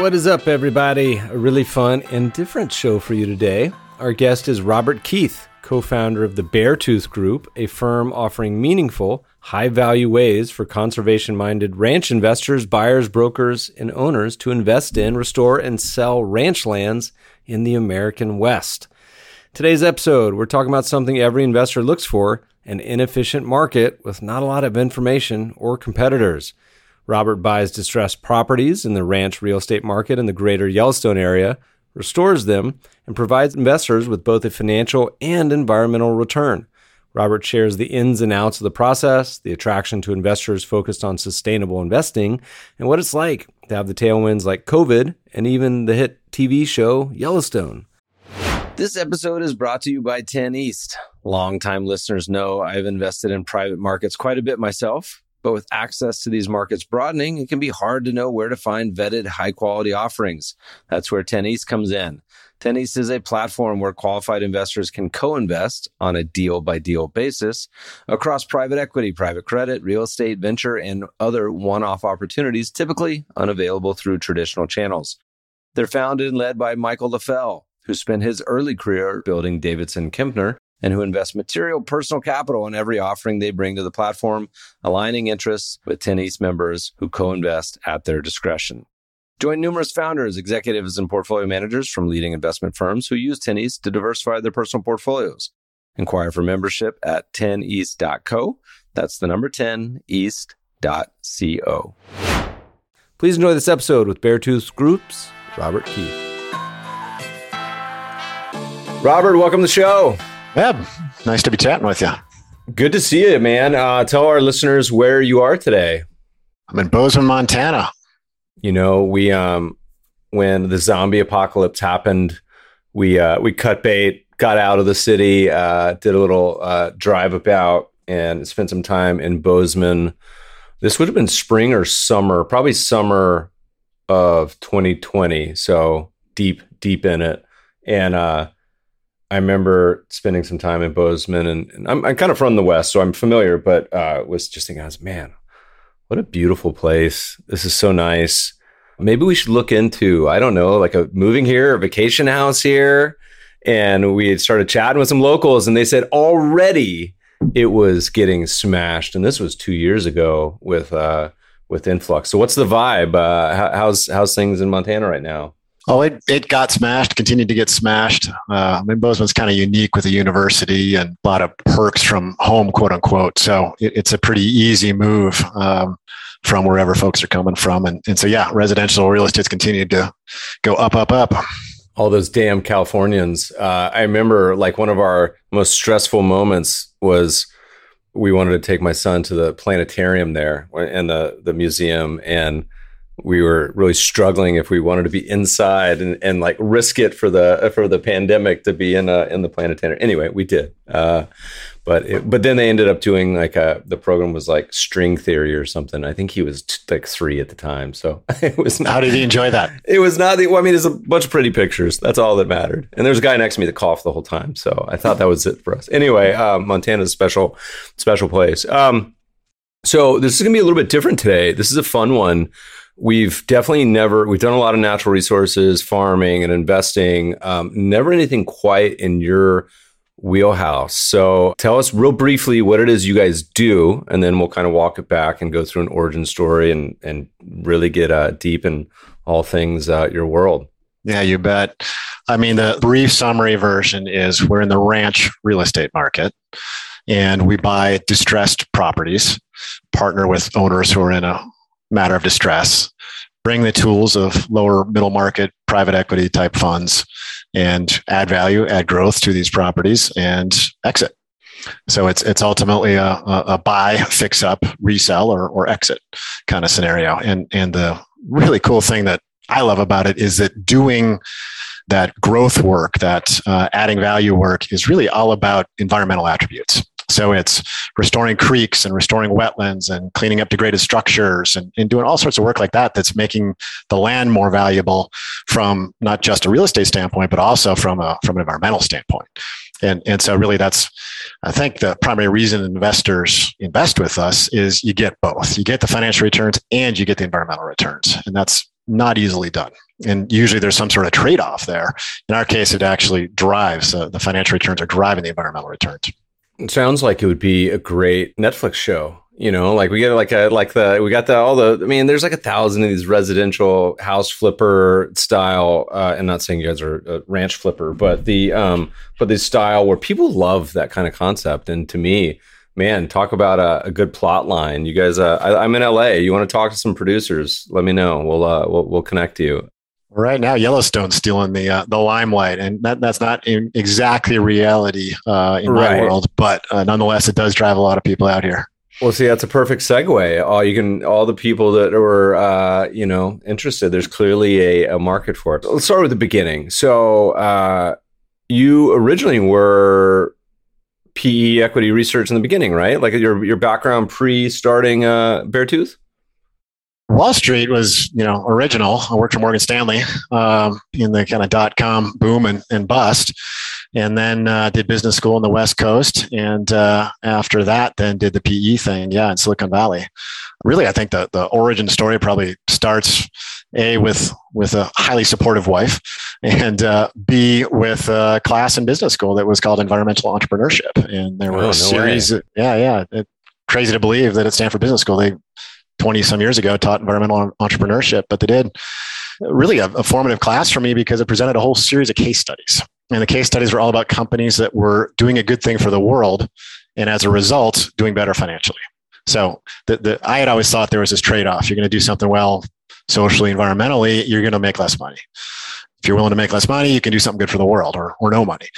What is up, everybody? A really fun and different show for you today. Our guest is Robert Keith, co founder of the Beartooth Group, a firm offering meaningful, high value ways for conservation minded ranch investors, buyers, brokers, and owners to invest in, restore, and sell ranch lands in the American West. Today's episode, we're talking about something every investor looks for an inefficient market with not a lot of information or competitors. Robert buys distressed properties in the ranch real estate market in the greater Yellowstone area, restores them, and provides investors with both a financial and environmental return. Robert shares the ins and outs of the process, the attraction to investors focused on sustainable investing, and what it's like to have the tailwinds like COVID and even the hit TV show Yellowstone. This episode is brought to you by 10 East. Longtime listeners know I've invested in private markets quite a bit myself, but with access to these markets broadening, it can be hard to know where to find vetted high quality offerings. That's where 10 East comes in. 10 East is a platform where qualified investors can co-invest on a deal by deal basis across private equity, private credit, real estate, venture, and other one-off opportunities typically unavailable through traditional channels. They're founded and led by Michael Leffell, who spent his early career building Davidson Kempner and who invest material personal capital in every offering they bring to the platform, aligning interests with 10 East members who co-invest at their discretion. Join numerous founders, executives, and portfolio managers from leading investment firms who use 10 East to diversify their personal portfolios. Inquire for membership at 10east.co. That's the number 10east.co. Please enjoy this episode with Beartooth Group's Robert Keith. Robert, welcome to the show. Eb, nice to be chatting with you. Good to see you, man. Uh, tell our listeners where you are today. I'm in Bozeman, Montana. You know, we um when the zombie apocalypse happened, we uh we cut bait, got out of the city, uh did a little uh drive about and spent some time in Bozeman. This would have been spring or summer, probably summer of 2020, so deep deep in it. And uh I remember spending some time in Bozeman, and, and I'm, I'm, kind of from the West, so I'm familiar, but uh, was just thinking, I was, man, what a beautiful place. This is so nice. Maybe we should look into, I don't know, like a moving here, a vacation house here. And we started chatting with some locals, and they said already it was getting smashed. And this was two years ago with uh, with influx. So what's the vibe? Uh, how's how's things in Montana right now? Oh, it, it got smashed, continued to get smashed. Uh, I mean, Bozeman's kind of unique with a university and a lot of perks from home, quote unquote. So it, it's a pretty easy move um, from wherever folks are coming from. And, and so, yeah, residential real estate's continued to go up, up, up. All those damn Californians. Uh, I remember like one of our most stressful moments was we wanted to take my son to the planetarium there and the, the museum. And we were really struggling if we wanted to be inside and, and like risk it for the for the pandemic to be in a, in the planetarium. Anyway, we did. Uh, but it, but then they ended up doing like a the program was like string theory or something. I think he was t- like three at the time, so it was. Not, How did he enjoy that? It was not. The, well, I mean, it's a bunch of pretty pictures. That's all that mattered. And there's a guy next to me that coughed the whole time, so I thought that was it for us. Anyway, uh, Montana's a special special place. Um, so this is gonna be a little bit different today. This is a fun one we've definitely never we've done a lot of natural resources farming and investing um, never anything quite in your wheelhouse. So tell us real briefly what it is you guys do and then we'll kind of walk it back and go through an origin story and and really get uh, deep in all things uh, your world. Yeah you bet. I mean the brief summary version is we're in the ranch real estate market and we buy distressed properties partner with owners who are in a matter of distress, bring the tools of lower middle market private equity type funds and add value, add growth to these properties and exit. So it's it's ultimately a, a, buy, fix up, resell, or, or exit kind of scenario. And and the really cool thing that I love about it is that doing that growth work, that uh, adding value work, is really all about environmental attributes. So it's restoring creeks and restoring wetlands and cleaning up degraded structures and, and, doing all sorts of work like that that's making the land more valuable from not just a real estate standpoint, but also from a from an environmental standpoint. And, and so really that's I think the primary reason investors invest with us is you get both. You get the financial returns and you get the environmental returns. And that's not easily done. And usually there's some sort of trade off there. In our case, it actually drives uh, the financial returns are driving the environmental returns. It sounds like it would be a great Netflix show. You know, like we get like a like the we got the all the I mean, there's like a thousand of these residential house flipper style. Uh, I'm not saying you guys are a ranch flipper, but the um, but the style where people love that kind of concept. And to me, man, talk about a, a good plot line. You guys, uh, I, am in LA. You want to talk to some producers? Let me know. We'll uh, we'll, we'll connect you. Right now, Yellowstone's stealing the uh, the limelight, and that, that's not exactly reality uh, in right. my world, but uh, nonetheless, it does drive a lot of people out here. Well, see, that's a perfect segue. All you can, all the people that were, uh, you know, interested. There's clearly a, a, market for it. Let's start with the beginning. So, uh, you originally were PE equity research in the beginning, right? Like your your background pre starting uh, Beartooth. Wall Street was, you know, original. I worked for Morgan Stanley um, in the kind of dot com boom and, and bust, and then uh, did business school in the West Coast. And uh, after that, then did the PE thing, yeah, in Silicon Valley. Really, I think the the origin story probably starts a with with a highly supportive wife, and uh, b with a class in business school that was called environmental entrepreneurship. And there were oh, a series, of, yeah, yeah. It, crazy to believe that at Stanford Business School they 20 some years ago taught environmental entrepreneurship, but they did really a, a, formative class for me because it presented a whole series of case studies. And the case studies were all about companies that were doing a good thing for the world and as a result, doing better financially. So the, the, I had always thought there was this trade off. You're going to do something well socially, environmentally, you're going to make less money. If you're willing to make less money, you can do something good for the world or, or no money.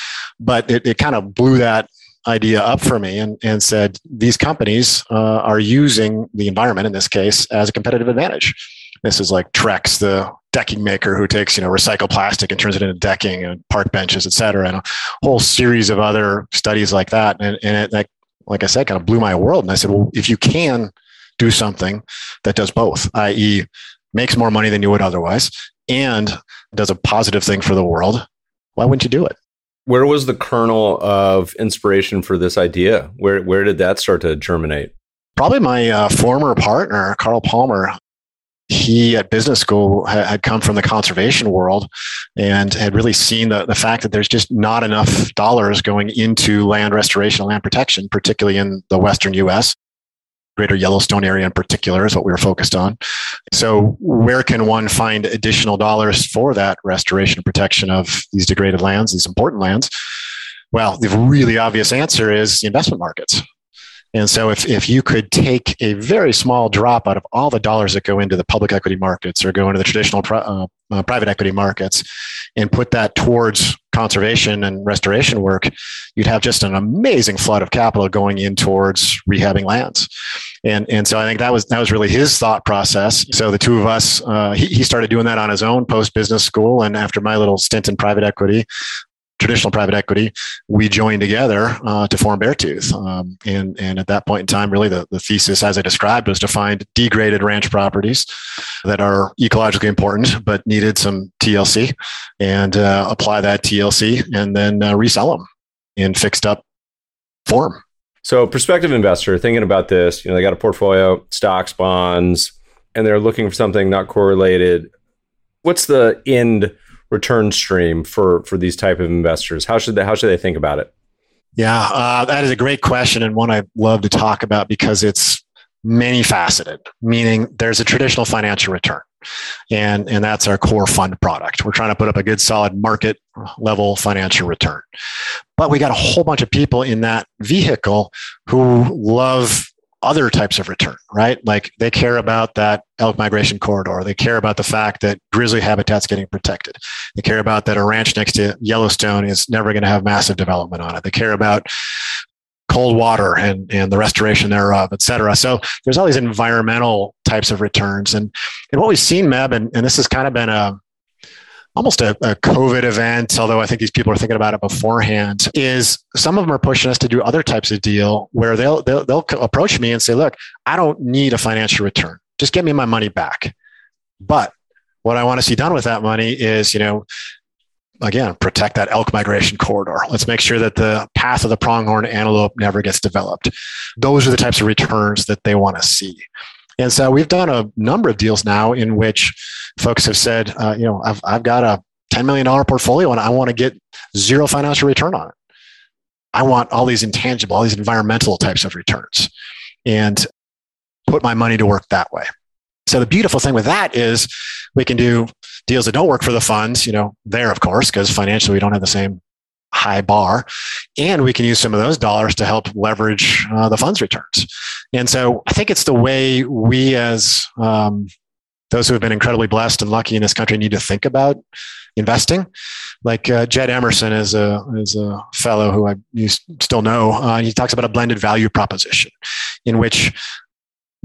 But it, it kind of blew that idea up for me and, and said these companies uh, are using the environment in this case as a competitive advantage. This is like trex the decking maker who takes you know recycled plastic and turns it into decking and park benches et cetera and a whole series of other studies like that. And, and it that, like i said kind of blew my world. And i said well if you can do something that does both i.e makes more money than you would otherwise and does a positive thing for the world why wouldn't you do it where was the kernel of inspiration for this idea? Where where did that start to germinate? Probably my uh, former partner, Carl Palmer. He at business school had come from the conservation world and had really seen the, the fact that there's just not enough dollars going into land restoration, land protection, particularly in the Western US greater Yellowstone area in particular is what we were focused on. So, where can one find additional dollars for that restoration and protection of these degraded lands, these important lands? Well, the really obvious answer is the investment markets. And so, if, if you could take a very small drop out of all the dollars that go into the public equity markets or go into the traditional uh, uh, private equity markets and put that towards conservation and restoration work, you'd have just an amazing flood of capital going in towards rehabbing lands. And, and so I think that was that was really his thought process. So the two of us, uh, he, he started doing that on his own post business school, and after my little stint in private equity, traditional private equity, we joined together uh, to form Beartooth. Um, and, and at that point in time, really the, the thesis, as I described, was to find degraded ranch properties that are ecologically important but needed some TLC and uh, apply that TLC and then uh, resell them in fixed up form. So, prospective investor thinking about this, you know, they got a portfolio, stocks, bonds, and they're looking for something not correlated. What's the end return stream for for these type of investors? How should they how should they think about it? Yeah, uh, that is a great question and one I love to talk about because it's many faceted. Meaning, there's a traditional financial return, and and that's our core fund product. We're trying to put up a good, solid market level financial return, but we got a whole bunch of people in that vehicle who love other types of return, right? Like they care about that elk migration corridor. They care about the fact that grizzly habitat's getting protected. They care about that a ranch next to Yellowstone is never going to have massive development on it. They care about cold water and, and the restoration thereof, et cetera. So there's all these environmental types of returns. And, and what we've seen, Meb, and, and this has kind of been a, almost a, a, COVID event, although I think these people are thinking about it beforehand, is some of them are pushing us to do other types of deal where they'll, they'll, they'll approach me and say, look, I don't need a financial return. Just get me my money back. But what I want to see done with that money is, you know, again, protect that elk migration corridor. Let's make sure that the path of the pronghorn antelope never gets developed. Those are the types of returns that they want to see. And so we've done a number of deals now in which folks have said, uh, you know, I've, I've got a $10 million portfolio and I want to get zero financial return on it. I want all these intangible, all these environmental types of returns and put my money to work that way. So the beautiful thing with that is we can do deals that don't work for the funds, you know, there, of course, because financially we don't have the same high bar. And we can use some of those dollars to help leverage uh, the funds returns. And so I think it's the way we, as um, those who have been incredibly blessed and lucky in this country, need to think about investing. Like uh, Jed Emerson is a is a fellow who I you still know. Uh, he talks about a blended value proposition, in which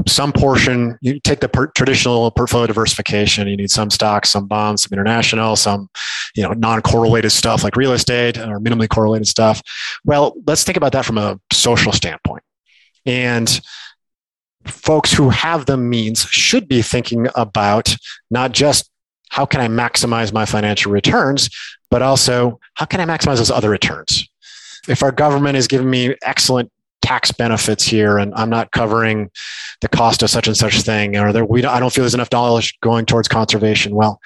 some portion you take the per- traditional portfolio diversification you need some stocks some bonds some international some you know non-correlated stuff like real estate or minimally correlated stuff. Well let's think about that from a social standpoint. And folks who have the means should be thinking about not just how can i maximize my financial returns but also how can i maximize those other returns? If our government is giving me excellent tax benefits here and I'm not covering the cost of such and such thing or there, we don't, I don't feel there's enough dollars going towards conservation. Well,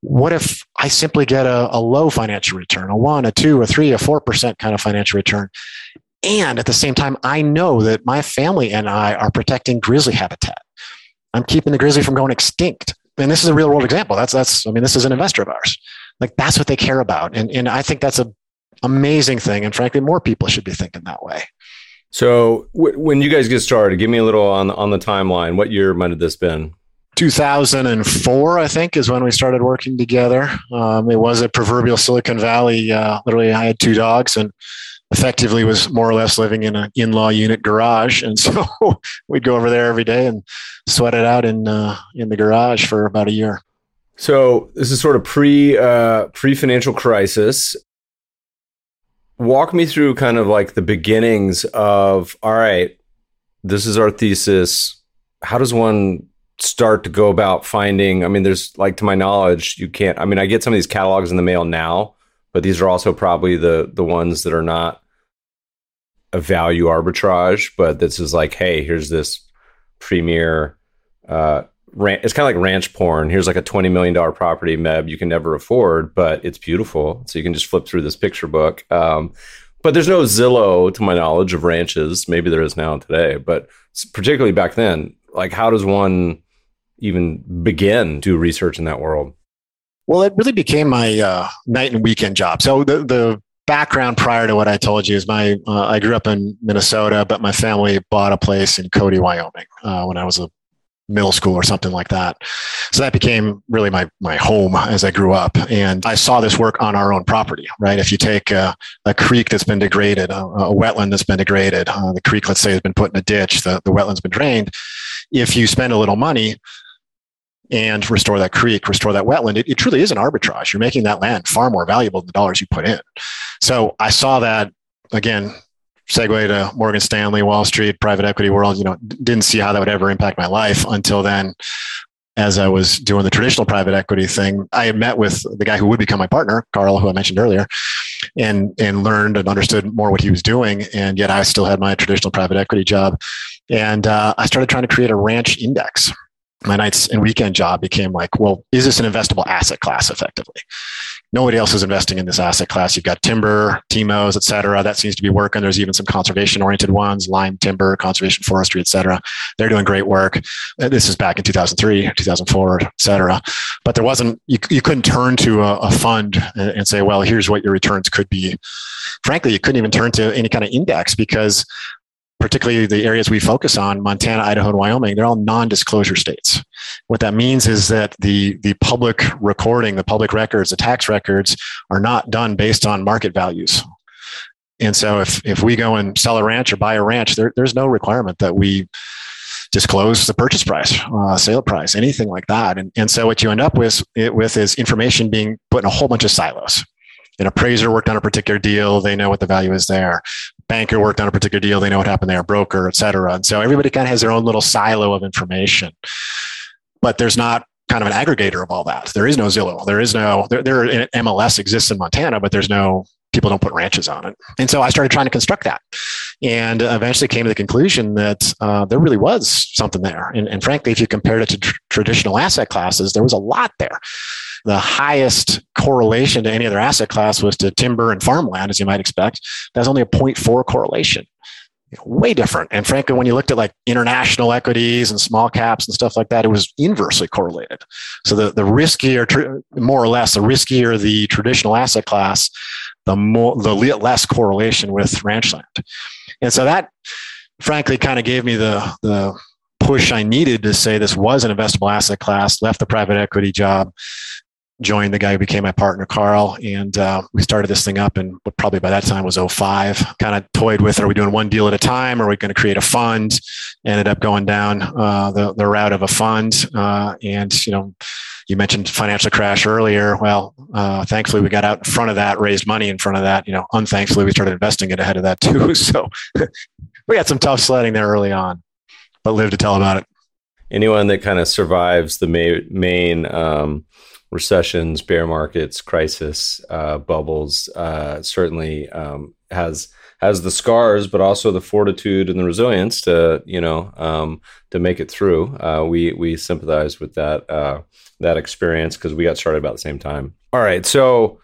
what if I simply get a, a low financial return, a one, a two, a three, a four percent kind of financial return? And at the same time, I know that my family and I are protecting grizzly habitat. I'm keeping the grizzly from going extinct. And this is a real world example. That's that's I mean, this is an investor of ours. Like that's what they care about. And and I think that's a amazing thing. And frankly, more people should be thinking that way. So w- when you guys get started, give me a little on on the timeline. What year might have this been? 2004, I think, is when we started working together. Um, it was a proverbial Silicon Valley. Uh, literally, I had two dogs and effectively was more or less living in an in-law unit garage, and so we'd go over there every day and sweat it out in uh, in the garage for about a year. So this is sort of pre uh, pre financial crisis walk me through kind of like the beginnings of all right this is our thesis. How does one start to go about finding i mean there's like to my knowledge you can't i mean i get some of these catalogs in the mail now but these are also probably the the ones that are not a value arbitrage but this is like hey here's this premier uh, it's kind of like ranch porn. Here's like a $20 million property, Meb, you can never afford, but it's beautiful. So you can just flip through this picture book. Um, but there's no Zillow, to my knowledge, of ranches. Maybe there is now today, but particularly back then, like how does one even begin to research in that world? Well, it really became my uh, night and weekend job. So the, the background prior to what I told you is my uh, I grew up in Minnesota, but my family bought a place in Cody, Wyoming, uh, when I was a middle school or something like that. So that became really my my home as I grew up, and I saw this work on our own property. Right, if you take a, a creek that's been degraded, a, a wetland that's been degraded, uh, the creek, let's say, has been put in a ditch, the the wetland's been drained. If you spend a little money and restore that creek, restore that wetland, it, it truly is an arbitrage. You're making that land far more valuable than the dollars you put in. So I saw that again segue to Morgan Stanley, Wall Street, private equity world, you know, didn't see how that would ever impact my life until then. As I was doing the traditional private equity thing, I had met with the guy who would become my partner, Carl, who I mentioned earlier, and and learned and understood more what he was doing. And yet, I still had my traditional private equity job, and uh, I started trying to create a ranch index my nights and weekend job became like, well, is this an investable asset class effectively? Nobody else is investing in this asset class. You've got timber, TIMOs, et cetera. That seems to be working. There's even some conservation oriented ones, Lyme timber, conservation forestry, et cetera. They're doing great work. Uh, this is back in 2003, 2004, et cetera. But there wasn't, you, you couldn't turn to a, a fund and, and say, well, here's what your returns could be. Frankly, you couldn't even turn to any kind of index because particularly the areas we focus on, Montana, Idaho, and Wyoming, they're all non-disclosure states. What that means is that the, the public recording, the public records, the tax records are not done based on market values. And so if, if we go and sell a ranch or buy a ranch, there, there's no requirement that we disclose the purchase price, uh, sale price, anything like that. And, and so what you end up with, it, with is information being put in a whole bunch of silos. An appraiser worked on a particular deal, they know what the value is there. Banker worked on a particular deal, they know what happened there, broker, et cetera. And so everybody kind of has their own little silo of information. But there's not kind of an aggregator of all that. There is no Zillow. There is no, there, there MLS exists in Montana, but there's no people don't put ranches on it. And so I started trying to construct that and eventually came to the conclusion that uh, there really was something there. And, and, frankly, if you compared it to tr- traditional asset classes, there was a lot there. The highest correlation to any other asset class was to timber and farmland, as you might expect. That's only a 0.4 correlation. Way different. And frankly, when you looked at like international equities and small caps and stuff like that, it was inversely correlated. So the, the riskier, more or less, the riskier the traditional asset class, the more the less correlation with ranch land. And so that frankly kind of gave me the the push I needed to say this was an investable asset class, left the private equity job, joined the guy who became my partner, Carl, and uh, we started this thing up. And probably by that time was 05. Kind of toyed with, are we doing one deal at a time? Are we going to create a fund? Ended up going down uh, the the route of a fund, uh, and you know you mentioned financial crash earlier. Well, uh, thankfully we got out in front of that, raised money in front of that. You know, unthankfully we started investing it ahead of that too. So we had some tough sledding there early on, but live to tell about it. Anyone that kind of survives the main, main um, recessions, bear markets, crisis, uh, bubbles, uh, certainly um, has has the scars, but also the fortitude and the resilience to you know um, to make it through. Uh, we we sympathize with that uh, that experience because we got started about the same time. All right, so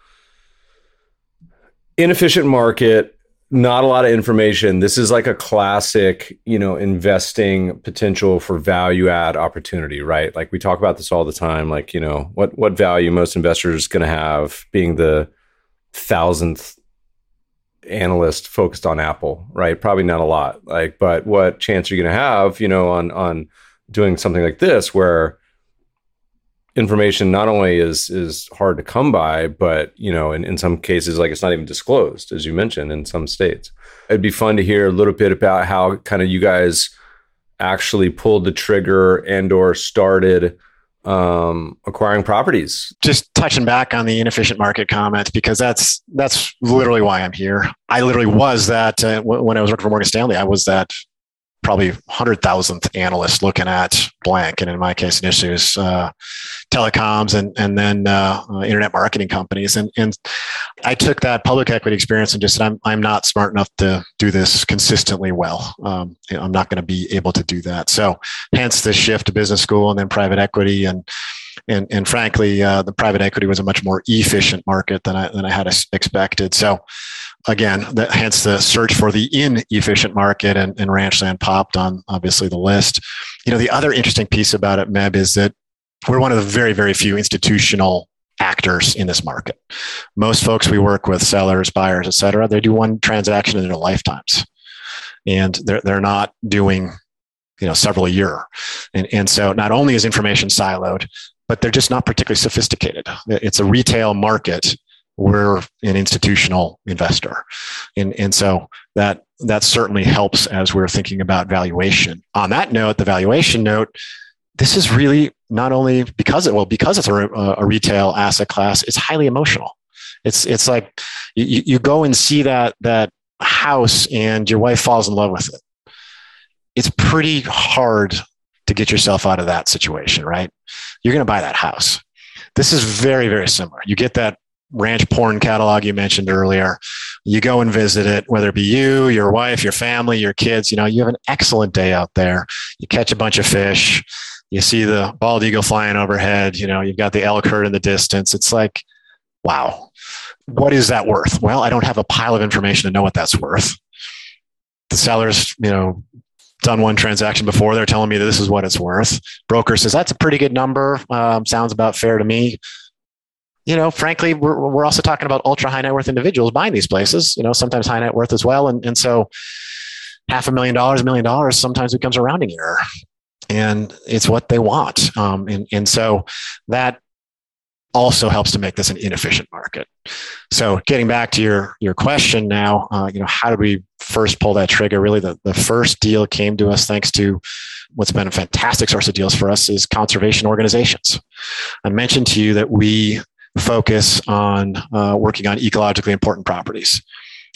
inefficient market, not a lot of information. This is like a classic, you know, investing potential for value add opportunity, right? Like we talk about this all the time. Like you know, what what value most investors to have being the thousandth analyst focused on Apple, right? Probably not a lot. Like, but what chance are you to have, you know, on on doing something like this where information not only is is hard to come by, but you know, in, in some cases, like it's not even disclosed, as you mentioned, in some states. It'd be fun to hear a little bit about how kind of you guys actually pulled the trigger and or started um, acquiring properties. Just touching back on the inefficient market comment because that's that's literally why I'm here. I literally was that uh, when I was working for Morgan Stanley. I was that probably 100,000th analyst looking at blank. And in my case, initially it was uh, telecoms and, and then uh, uh, internet marketing companies. And, and I took that public equity experience and just said, I'm, I'm not smart enough to do this consistently well. Um, I'm not going to be able to do that. So hence the shift to business school and then private equity. And, and, and frankly, uh, the private equity was a much more efficient market than I, than I had expected. So again, the, hence the search for the inefficient market and, and ranchland popped on obviously the list. You know, the other interesting piece about it, Meb, is that we're one of the very, very few institutional actors in this market. Most folks we work with, sellers, buyers, et cetera, they do one transaction in their lifetimes. And they're, they're not doing, you know, several a year. And, and so not only is information siloed, but they're just not particularly sophisticated. It's a retail market we're an institutional investor. And, and so that, that certainly helps as we're thinking about valuation. On that note, the valuation note, this is really not only because it, well, because it's a, a retail asset class, it's highly emotional. It's, it's like you, you go and see that, that house and your wife falls in love with it. It's pretty hard to get yourself out of that situation, right? You're going to buy that house. This is very, very similar. You get that ranch porn catalog you mentioned earlier. You go and visit it, whether it be you, your wife, your family, your kids, you know, you have an excellent day out there. You catch a bunch of fish. You see the bald eagle flying overhead. You know, you've got the elk herd in the distance. It's like, wow, what is that worth? Well, I don't have a pile of information to know what that's worth. The seller's, you know, done one transaction before. They're telling me that this is what it's worth. Broker says that's a pretty good number. Um, sounds about fair to me you know, frankly, we're, we're also talking about ultra high net worth individuals buying these places, you know, sometimes high net worth as well. And, and so half a million dollars, a million dollars sometimes becomes a rounding error. And it's what they want. Um, and, and so that also helps to make this an inefficient market. So getting back to your your question now, uh, you know, how did we first pull that trigger? Really, the, the first deal came to us thanks to what's been a fantastic source of deals for us is conservation organizations. I mentioned to you that we focus on uh, working on ecologically important properties.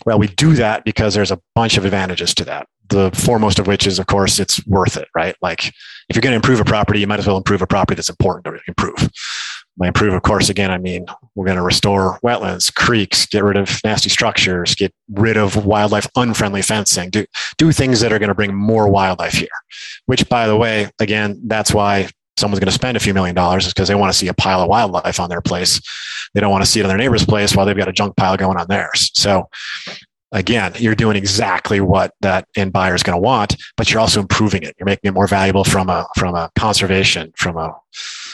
Well, we do that because there's a bunch of advantages to that. The foremost of which is, of course, it's worth it, right? Like if you're going to improve a property, you might as well improve a property that's important to improve. By improve, of course, again, I mean we're going to restore wetlands, creeks, get rid of nasty structures, get rid of wildlife unfriendly fencing, do do things that are going to bring more wildlife here. Which, by the way, again, that's why someone's going to spend a few million dollars is because they want to see a pile of wildlife on their place. They don't want to see it on their neighbor's place while they've got a junk pile going on theirs. So again, you're doing exactly what that end buyer is going to want, but you're also improving it. You're making it more valuable from a from a conservation, from a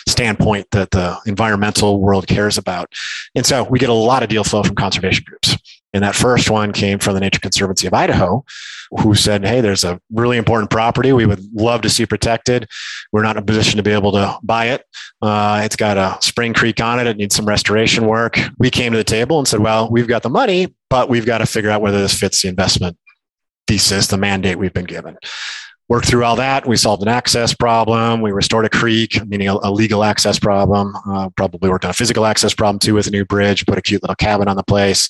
standpoint that the environmental world cares about. And so we get a lot of deal flow from conservation groups. And that first one came from the Nature Conservancy of Idaho, who said, Hey, there's a really important property we would love to see protected. We're not in a position to be able to buy it. Uh, it's got a spring creek on it. It needs some restoration work. We came to the table and said, Well, we've got the money, but we've got to figure out whether this fits the investment thesis, the mandate we've been given worked through all that. We solved an access problem. We restored a creek, meaning a, a legal access problem. Uh, probably worked on a physical access problem too with a new bridge. Put a cute little cabin on the place,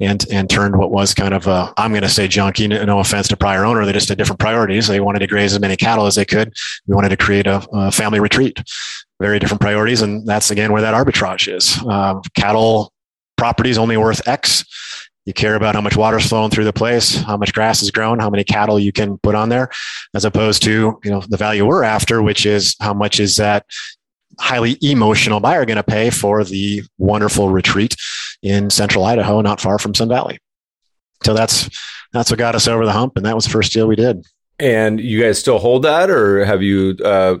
and and turned what was kind of a I'm going to say junky. No offense to prior owner, they just had different priorities. They wanted to graze as many cattle as they could. We wanted to create a, a family retreat. Very different priorities, and that's again where that arbitrage is. Uh, cattle properties only worth X you care about how much water's flowing through the place, how much grass is grown, how many cattle you can put on there, as opposed to you know the value we're after, which is how much is that highly emotional buyer going to pay for the wonderful retreat in central Idaho, not far from Sun Valley. So that's that's what got us over the hump, and that was the first deal we did. And you guys still hold that, or have you uh,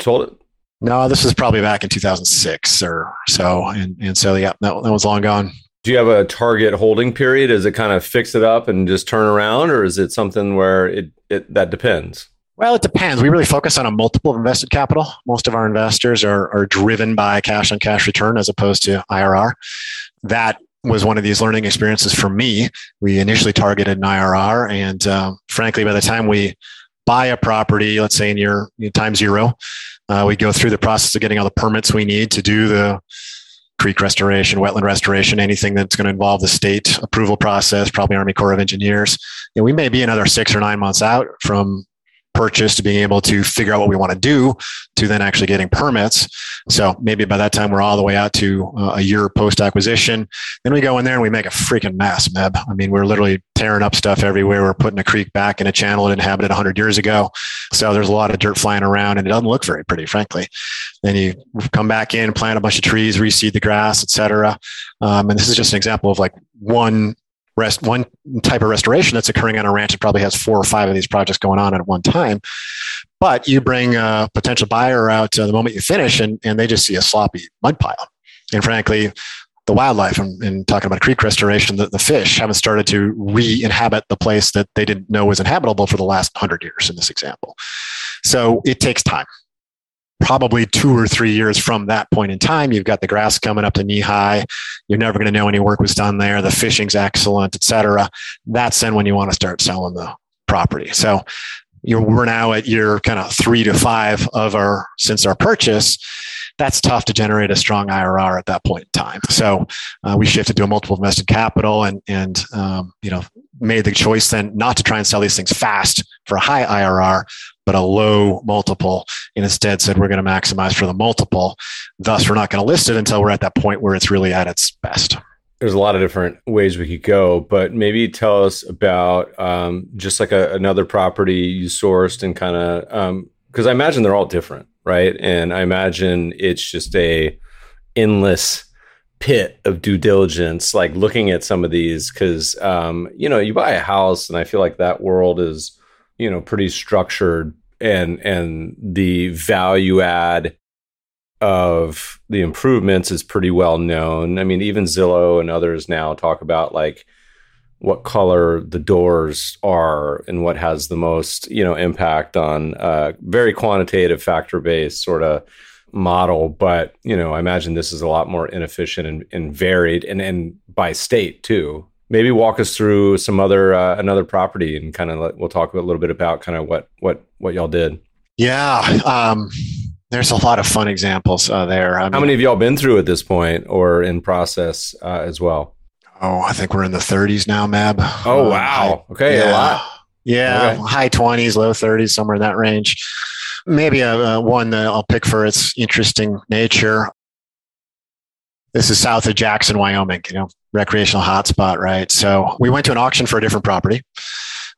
sold it? No, this is probably back in 2006 or so, and and so yeah, that, that was long gone do you have a target holding period? Is it kind of fix it up and just turn around, or is it something where it, it that depends? Well, it depends. We really focus on a multiple of invested capital. Most of our investors are, are driven by cash on cash return as opposed to IRR. That was one of these learning experiences for me. We initially targeted an IRR, and uh, frankly, by the time we buy a property, let's say in your, time zero, uh, we go through the process of getting all the permits we need to do the creek restoration, wetland restoration, anything that's going to involve the state approval process, probably Army Corps of Engineers. You know, we may be another six or nine months out from purchase to being able to figure out what we want to do to then actually getting permits. So maybe by that time we're all the way out to uh, a year post acquisition. Then we go in there and we make a freaking mess, Meb. I mean, we're literally tearing up stuff everywhere. We're putting a creek back in a channel it inhabited 100 years ago. So there's a lot of dirt flying around and it doesn't look very pretty, frankly. Then you come back in, plant a bunch of trees, reseed the grass, etc. Um, and this is just an example of like one rest one type of restoration that's occurring on a ranch that probably has four or five of these projects going on at one time. But you bring a potential buyer out uh, the moment you finish, and, and they just see a sloppy mud pile. And frankly, the wildlife and, and talking about creek restoration, the, the fish haven't started to re-inhabit the place that they didn't know was inhabitable for the last hundred years in this example. So it takes time probably two or three years from that point in time, you've got the grass coming up to knee high. You're never going to know any work was done there. The fishing's excellent, et cetera. That's then when you want to start selling the property. So you're, we're now at year kind of three to five of our, since our purchase. That's tough to generate a strong IRR at that point in time. So uh, we shifted to a multiple invested capital and, and um, you know, made the choice then not to try and sell these things fast for a high IRR, but a low multiple and instead said we're going to maximize for the multiple. Thus, we're not going to list it until we're at that point where it's really at its best. There's a lot of different ways we could go, but maybe tell us about um, just like a, another property you sourced and kind of because I imagine they're all different, right? And I imagine it's just a endless pit of due diligence, like looking at some of these because um, you know you buy a house, and I feel like that world is you know pretty structured and and the value add of the improvements is pretty well known. I mean, even Zillow and others now talk about like what color the doors are and what has the most you know impact on uh, very quantitative factor based sort of model, but you know, I imagine this is a lot more inefficient and, and varied, and and by state too. Maybe walk us through some other uh, another property, and kind of we'll talk a little bit about kind of what what what y'all did. Yeah, um, there's a lot of fun examples uh, there. I mean, How many of y'all been through at this point, or in process uh, as well? Oh, I think we're in the 30s now, Meb. Oh um, wow, okay, yeah. a lot. Yeah, okay. high 20s, low 30s, somewhere in that range maybe a, a one that I'll pick for its interesting nature. This is south of Jackson, Wyoming, you know, recreational hotspot, right? So we went to an auction for a different property.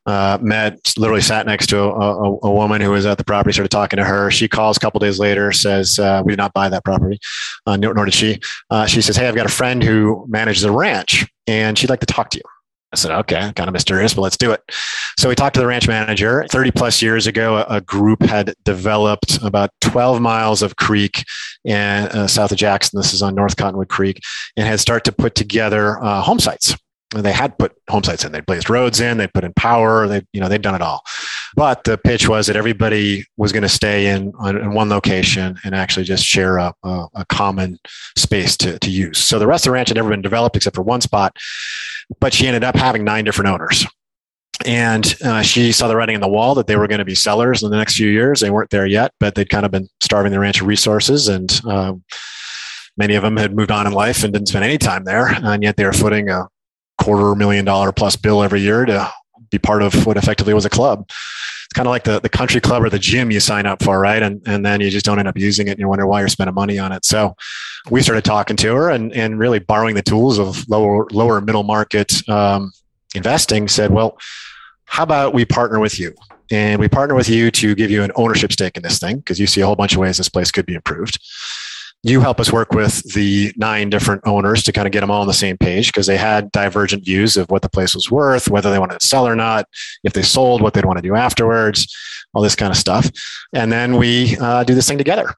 Uh, met, literally sat next to a, a, a, woman who was at the property, started talking to her. She calls a couple days later, says, uh, We did not buy that property, uh, nor, nor, did she. Uh, she says, Hey, I've got a friend who manages a ranch and she'd like to talk to you. I said, okay, kind of mysterious, but let's do it. So we talked to the ranch manager. 30 plus years ago, a group had developed about 12 miles of creek in uh, south of Jackson. This is on North Cottonwood Creek, and had started to put together uh, home sites. They had put home sites in. They blazed roads in. They put in power. They, you know, they'd done it all. But the pitch was that everybody was going to stay in, in one location and actually just share a, a, a common space to, to use. So the rest of the ranch had never been developed except for one spot but she ended up having nine different owners. And uh, she saw the writing on the wall that they were going to be sellers in the next few years. They weren't there yet, but they'd kind of been starving the ranch of resources. And uh, many of them had moved on in life and didn't spend any time there. And yet they were footing a quarter million dollar plus bill every year to be part of what effectively was a club. It's kind of like the, the country club or the gym you sign up for, right? And, and then you just don't end up using it and you wonder why you're spending money on it. So we started talking to her and, and really borrowing the tools of lower, lower middle market um, investing said, well, how about we partner with you? And we partner with you to give you an ownership stake in this thing because you see a whole bunch of ways this place could be improved you help us work with the nine different owners to kind of get them all on the same page because they had divergent views of what the place was worth, whether they wanted to sell or not, if they sold, what they'd want to do afterwards, all this kind of stuff. And then we uh, do this thing together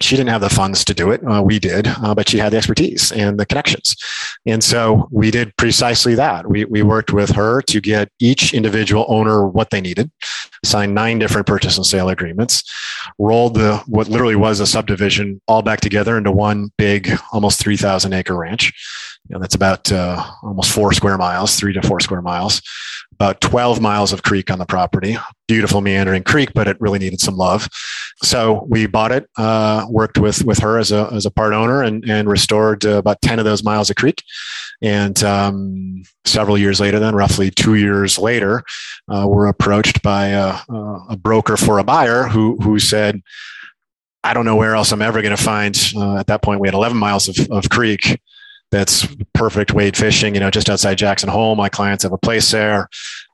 she didn't have the funds to do it. Uh, we did, uh, but she had the expertise and the connections. And so we did precisely that. We, we worked with her to get each individual owner what they needed, signed nine different purchase and sale agreements, rolled the what literally was a subdivision all back together into one big, almost 3,000 acre ranch. You know, that's about uh, almost four square miles, three to four square miles about 12 miles of creek on the property. Beautiful meandering creek, but it really needed some love. So we bought it, uh, worked with with her as a as a part owner, and and restored uh, about 10 of those miles of creek. And um, several years later, then roughly two years later, uh, we're approached by a, a, broker for a buyer who who said. I don't know where else I'm ever going to find. Uh, at that point, we had 11 miles of, of creek that's perfect wade fishing, you know, just outside Jackson Hole. My clients have a place there.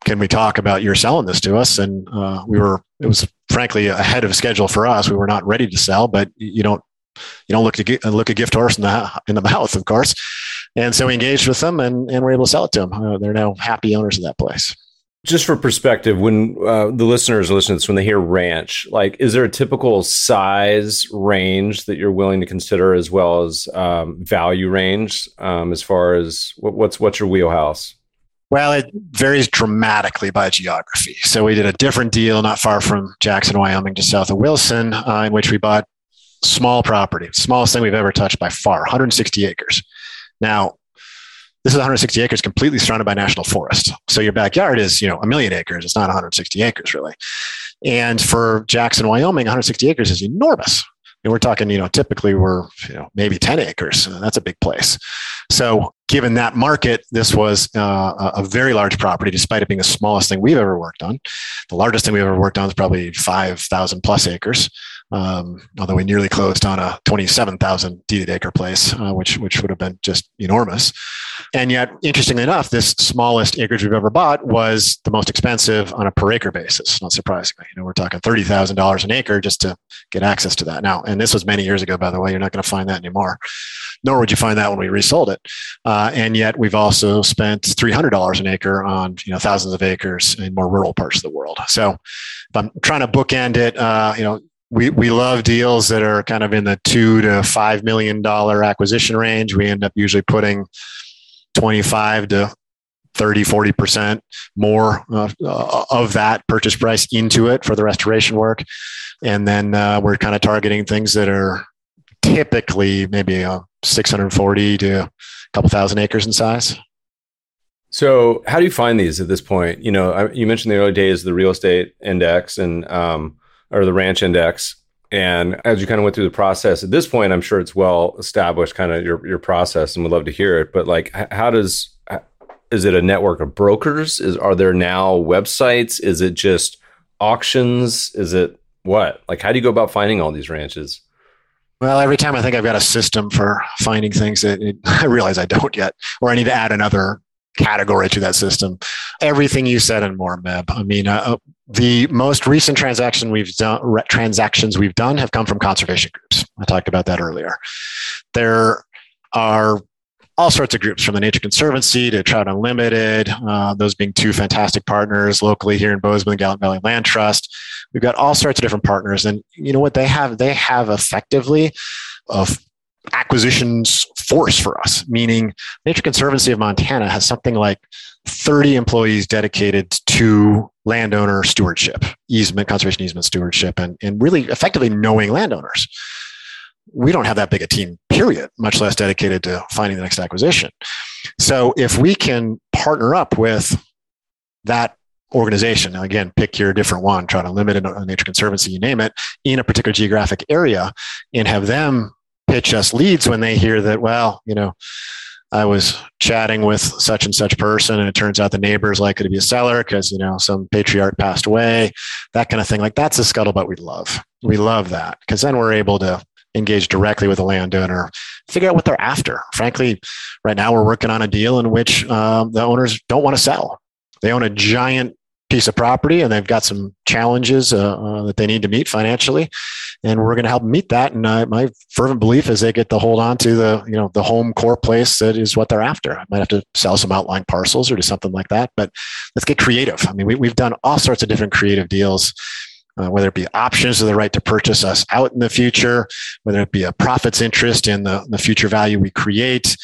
Can we talk about your selling this to us? And uh, we were, it was frankly ahead of schedule for us. We were not ready to sell, but you don't, you don't look to look a gift horse in the in the mouth, of course. And so we engaged with them, and, and we're able to sell it to them. Uh, they're now happy owners of that place just for perspective, when uh, the listeners listen to this, when they hear ranch, like, is there a typical size range that you're willing to consider, as well as um, value range, um, as far as what, what's what's your wheelhouse? Well, it varies dramatically by geography. So we did a different deal not far from Jackson, Wyoming, just south of Wilson, uh, in which we bought small property, smallest thing we've ever touched by far, 160 acres. Now, this is 160 acres completely surrounded by national forest. So your backyard is, you know, a million acres. It's not 160 acres really. And for Jackson, Wyoming, 160 acres is enormous. And we're talking, you know, typically we're, you know, maybe 10 acres. That's a big place. So given that market, this was uh, a very large property, despite it being the smallest thing we've ever worked on. The largest thing we've ever worked on is probably 5,000 plus acres um, although we nearly closed on a 27,000 deeded acre place, uh, which which would have been just enormous. And yet, interestingly enough, this smallest acreage we've ever bought was the most expensive on a per acre basis. Not surprisingly, you know, we're talking thirty thousand dollars an acre just to get access to that. Now, and this was many years ago, by the way. You're not going to find that anymore. Nor would you find that when we resold it. Uh, and yet, we've also spent three hundred dollars an acre on you know thousands of acres in more rural parts of the world. So, if I'm trying to bookend it, uh, you know we we love deals that are kind of in the two to five million dollar acquisition range. We end up usually putting twenty five to 30, 40% more uh, of that purchase price into it for the restoration work. And then uh, we're kind of targeting things that are typically maybe uh, 640 to a couple thousand acres in size. So, how do you find these at this point? You know, I, you mentioned the early days, of the real estate index and um, or the ranch index, and as you kind of went through the process, at this point, I'm sure it's well established, kind of your your process, and would love to hear it. But like, how does is it a network of brokers? Is are there now websites? Is it just auctions? Is it what? Like, how do you go about finding all these ranches? Well, every time I think I've got a system for finding things, it, I realize I don't yet, or I need to add another category to that system. Everything you said and more, Meb. I mean, uh, uh, the most recent transaction we've done, re- transactions we've done have come from conservation groups. I talked about that earlier. There are all sorts of groups from the Nature Conservancy to Trout Unlimited, uh, those being two fantastic partners locally here in Bozeman, Gallatin Valley Land Trust. We've got all sorts of different partners, and you know what they have? They have effectively a acquisitions force for us, meaning Nature Conservancy of Montana has something like 30 employees dedicated to landowner stewardship, easement, conservation easement stewardship, and, and really effectively knowing landowners. We don't have that big a team, period, much less dedicated to finding the next acquisition. So if we can partner up with that organization, now again, pick your different one, Trout Unlimited a nature conservancy, you name it, in a particular geographic area, and have them pitch us leads when they hear that, well, you know, I was chatting with such and such person, and it turns out the neighbor is likely to be a seller because you know some patriarch passed away, that kind of thing. Like that's a scuttlebutt we love. We love that because then we're able to engage directly with the landowner, figure out what they're after. Frankly, right now we're working on a deal in which um, the owners don't want to sell. They own a giant piece of property and they've got some challenges uh, uh, that they need to meet financially. And we're going to help meet that. And uh, my fervent belief is they get to hold on to the you know the home core place that is what they're after. I might have to sell some outlying parcels or do something like that but let's get creative. I mean we, we've done all sorts of different creative deals uh, whether it be options or the right to purchase us out in the future, whether it be a profits interest in the, the future value we create,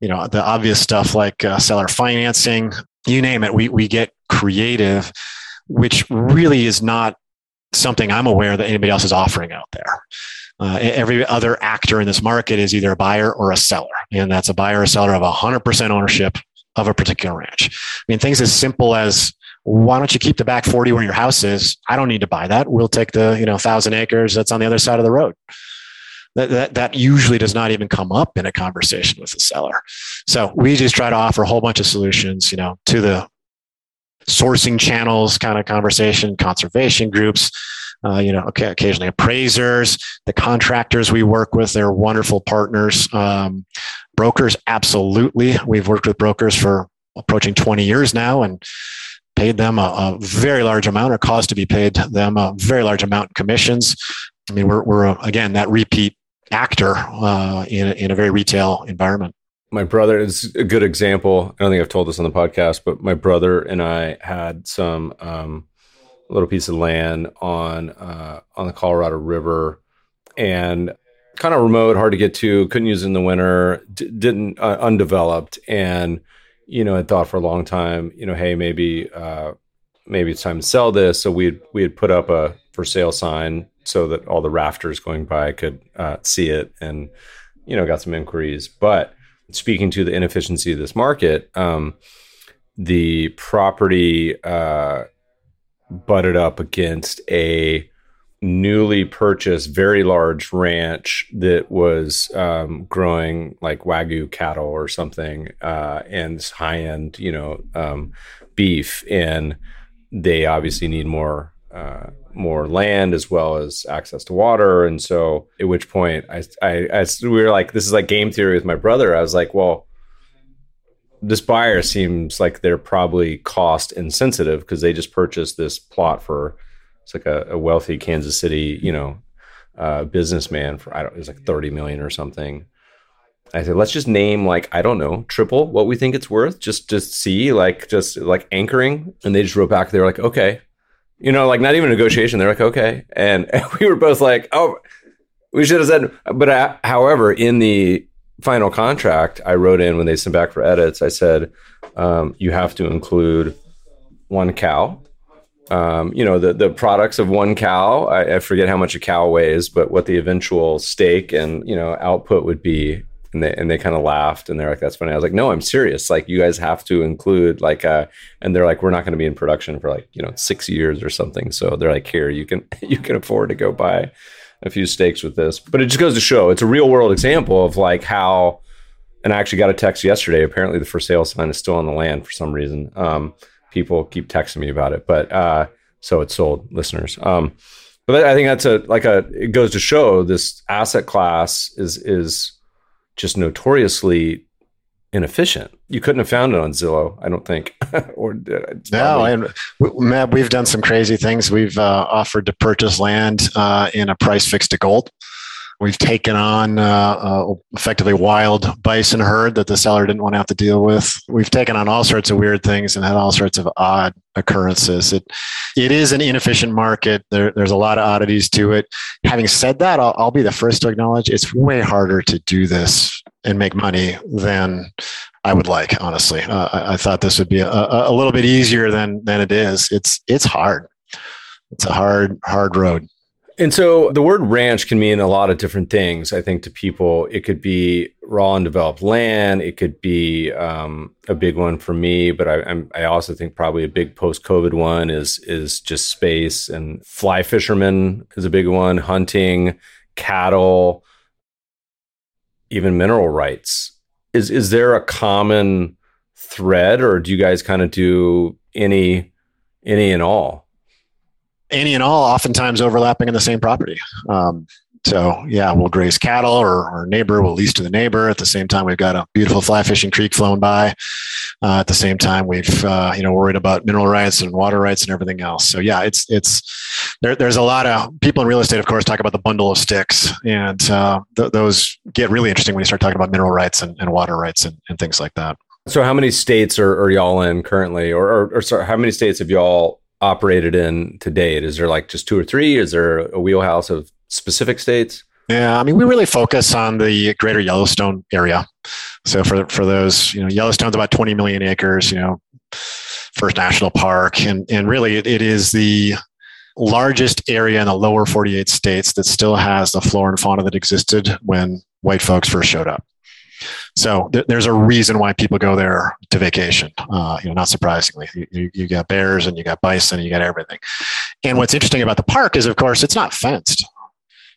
you know, the obvious stuff like uh, seller financing, you name it, we, we get creative, which really is not something I'm aware that anybody else is offering out there. Uh, every other actor in this market is either a buyer or a seller, and that's a buyer or seller of 100% ownership of a particular ranch. I mean, things as simple as why don't you keep the back 40 where your house is? I don't need to buy that. We'll take the, you know, thousand acres that's on the other side of the road. That, that, that usually does not even come up in a conversation with the seller. So we just try to offer a whole bunch of solutions, you know, to the sourcing channels kind of conversation, conservation groups, uh, you know, okay, occasionally appraisers, the contractors we work with, they're wonderful partners. Um, brokers, absolutely. We've worked with brokers for approaching 20 years now and paid them a, a, very large amount or caused to be paid them a very large amount in commissions. I mean, we're, we're again, that repeat actor uh, in, in a very retail environment. My brother is a good example. I don't think I've told this on the podcast, but my brother and I had some um, little piece of land on uh, on the Colorado River, and kind of remote, hard to get to. Couldn't use in the winter. D- didn't uh, undeveloped, and you know, had thought for a long time, you know, hey, maybe uh, maybe it's time to sell this. So we we had put up a for sale sign so that all the rafters going by could uh, see it, and you know, got some inquiries. But speaking to the inefficiency of this market, um, the property uh, butted up against a newly purchased very large ranch that was um, growing like wagyu cattle or something uh, and high end you know um, beef and they obviously need more uh, more land as well as access to water and so at which point I, I, I we were like this is like game theory with my brother i was like well this buyer seems like they're probably cost insensitive because they just purchased this plot for it's like a, a wealthy Kansas City, you know, uh, businessman for I don't it was like 30 million or something. I said, let's just name like, I don't know, triple what we think it's worth, just to see, like just like anchoring. And they just wrote back, they were like, okay. You know, like not even negotiation. They're like, okay. And, and we were both like, oh, we should have said, but uh, however, in the final contract, I wrote in when they sent back for edits. I said, um, you have to include one cow. Um, you know, the, the products of one cow. I, I, forget how much a cow weighs, but what the eventual steak and, you know, output would be. And they, and they kind of laughed and they're like, that's funny. I was like, no, I'm serious. Like, you guys have to include like, uh, and they're like, we're not going to be in production for like, you know, six years or something. So they're like, here, you can, you can afford to go buy a few steaks with this. But it just goes to show it's a real world example of like how, and I actually got a text yesterday. Apparently, the for sale sign is still on the land for some reason. Um, people keep texting me about it, but uh, so it's sold, listeners. Um, but I think that's a like a it goes to show this asset class is is just notoriously inefficient. You couldn't have found it on Zillow, I don't think. or uh, no, and Matt, we've done some crazy things. We've uh, offered to purchase land uh, in a price fixed to gold. We've taken on uh, uh, effectively wild bison herd that the seller didn't want to have to deal with. We've taken on all sorts of weird things and had all sorts of odd occurrences. It it is an inefficient market. There, there's a lot of oddities to it. Having said that, I'll, I'll be the first to acknowledge it's way harder to do this and make money than I would like. Honestly, uh, I, I, thought this would be a, a little bit easier than than it is. It's it's hard. It's a hard hard road. And so the word ranch can mean a lot of different things. I think to people, it could be raw and developed land. It could be um, a big one for me, but I, I'm, I also think probably a big post-COVID one is is just space and fly fishermen is a big one. Hunting, cattle, even mineral rights. Is is there a common thread, or do you guys kind of do any any and all? Any and all oftentimes overlapping in the same property. Um, so yeah, we'll graze cattle or our neighbor will lease to the neighbor. At the same time, we've got a beautiful fly fishing creek flowing by. Uh, at the same time, we've uh, you know worried about mineral rights and water rights and everything else. So yeah, it's it's there, there's a lot of people in real estate, of course, talk about the bundle of sticks, and uh, th- those get really interesting when you start talking about mineral rights and, and water rights and, and, things like that. So how many states are, are y'all in currently, or, or, or sorry, how many states have y'all operated in to date? Is there like just two or three? Is there a wheelhouse of specific states? Yeah, I mean, we really focus on the greater Yellowstone area. So for for those, you know, Yellowstone's about 20 million acres, you know, first national park. And, and really, it, it is the largest area in the lower 48 states that still has the flora and fauna that existed when white folks first showed up. So th- there's a reason why people go there to vacation. Uh, you know, not surprisingly, you, you, you got bears and you got bison and you got everything. And what's interesting about the park is, of course, it's not fenced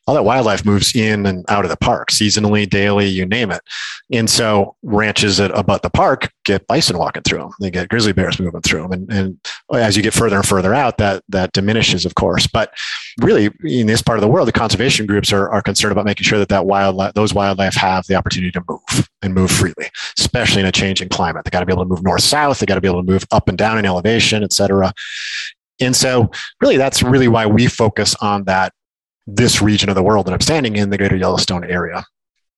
all that wildlife moves in and out of the park seasonally, daily, you name it. And so ranches that abut the park get bison walking through them. They get grizzly bears moving through them. And, and as you get further and further out, that, that diminishes, of course. But really, in this part of the world, the conservation groups are, are concerned about making sure that, that wildlife, those wildlife have the opportunity to move and move freely, especially in a changing climate. They got to be able to move north south. They got to be able to move up and down in elevation, et cetera. And so, really, that's really why we focus on that this region of the world that I'm standing in, the greater Yellowstone area.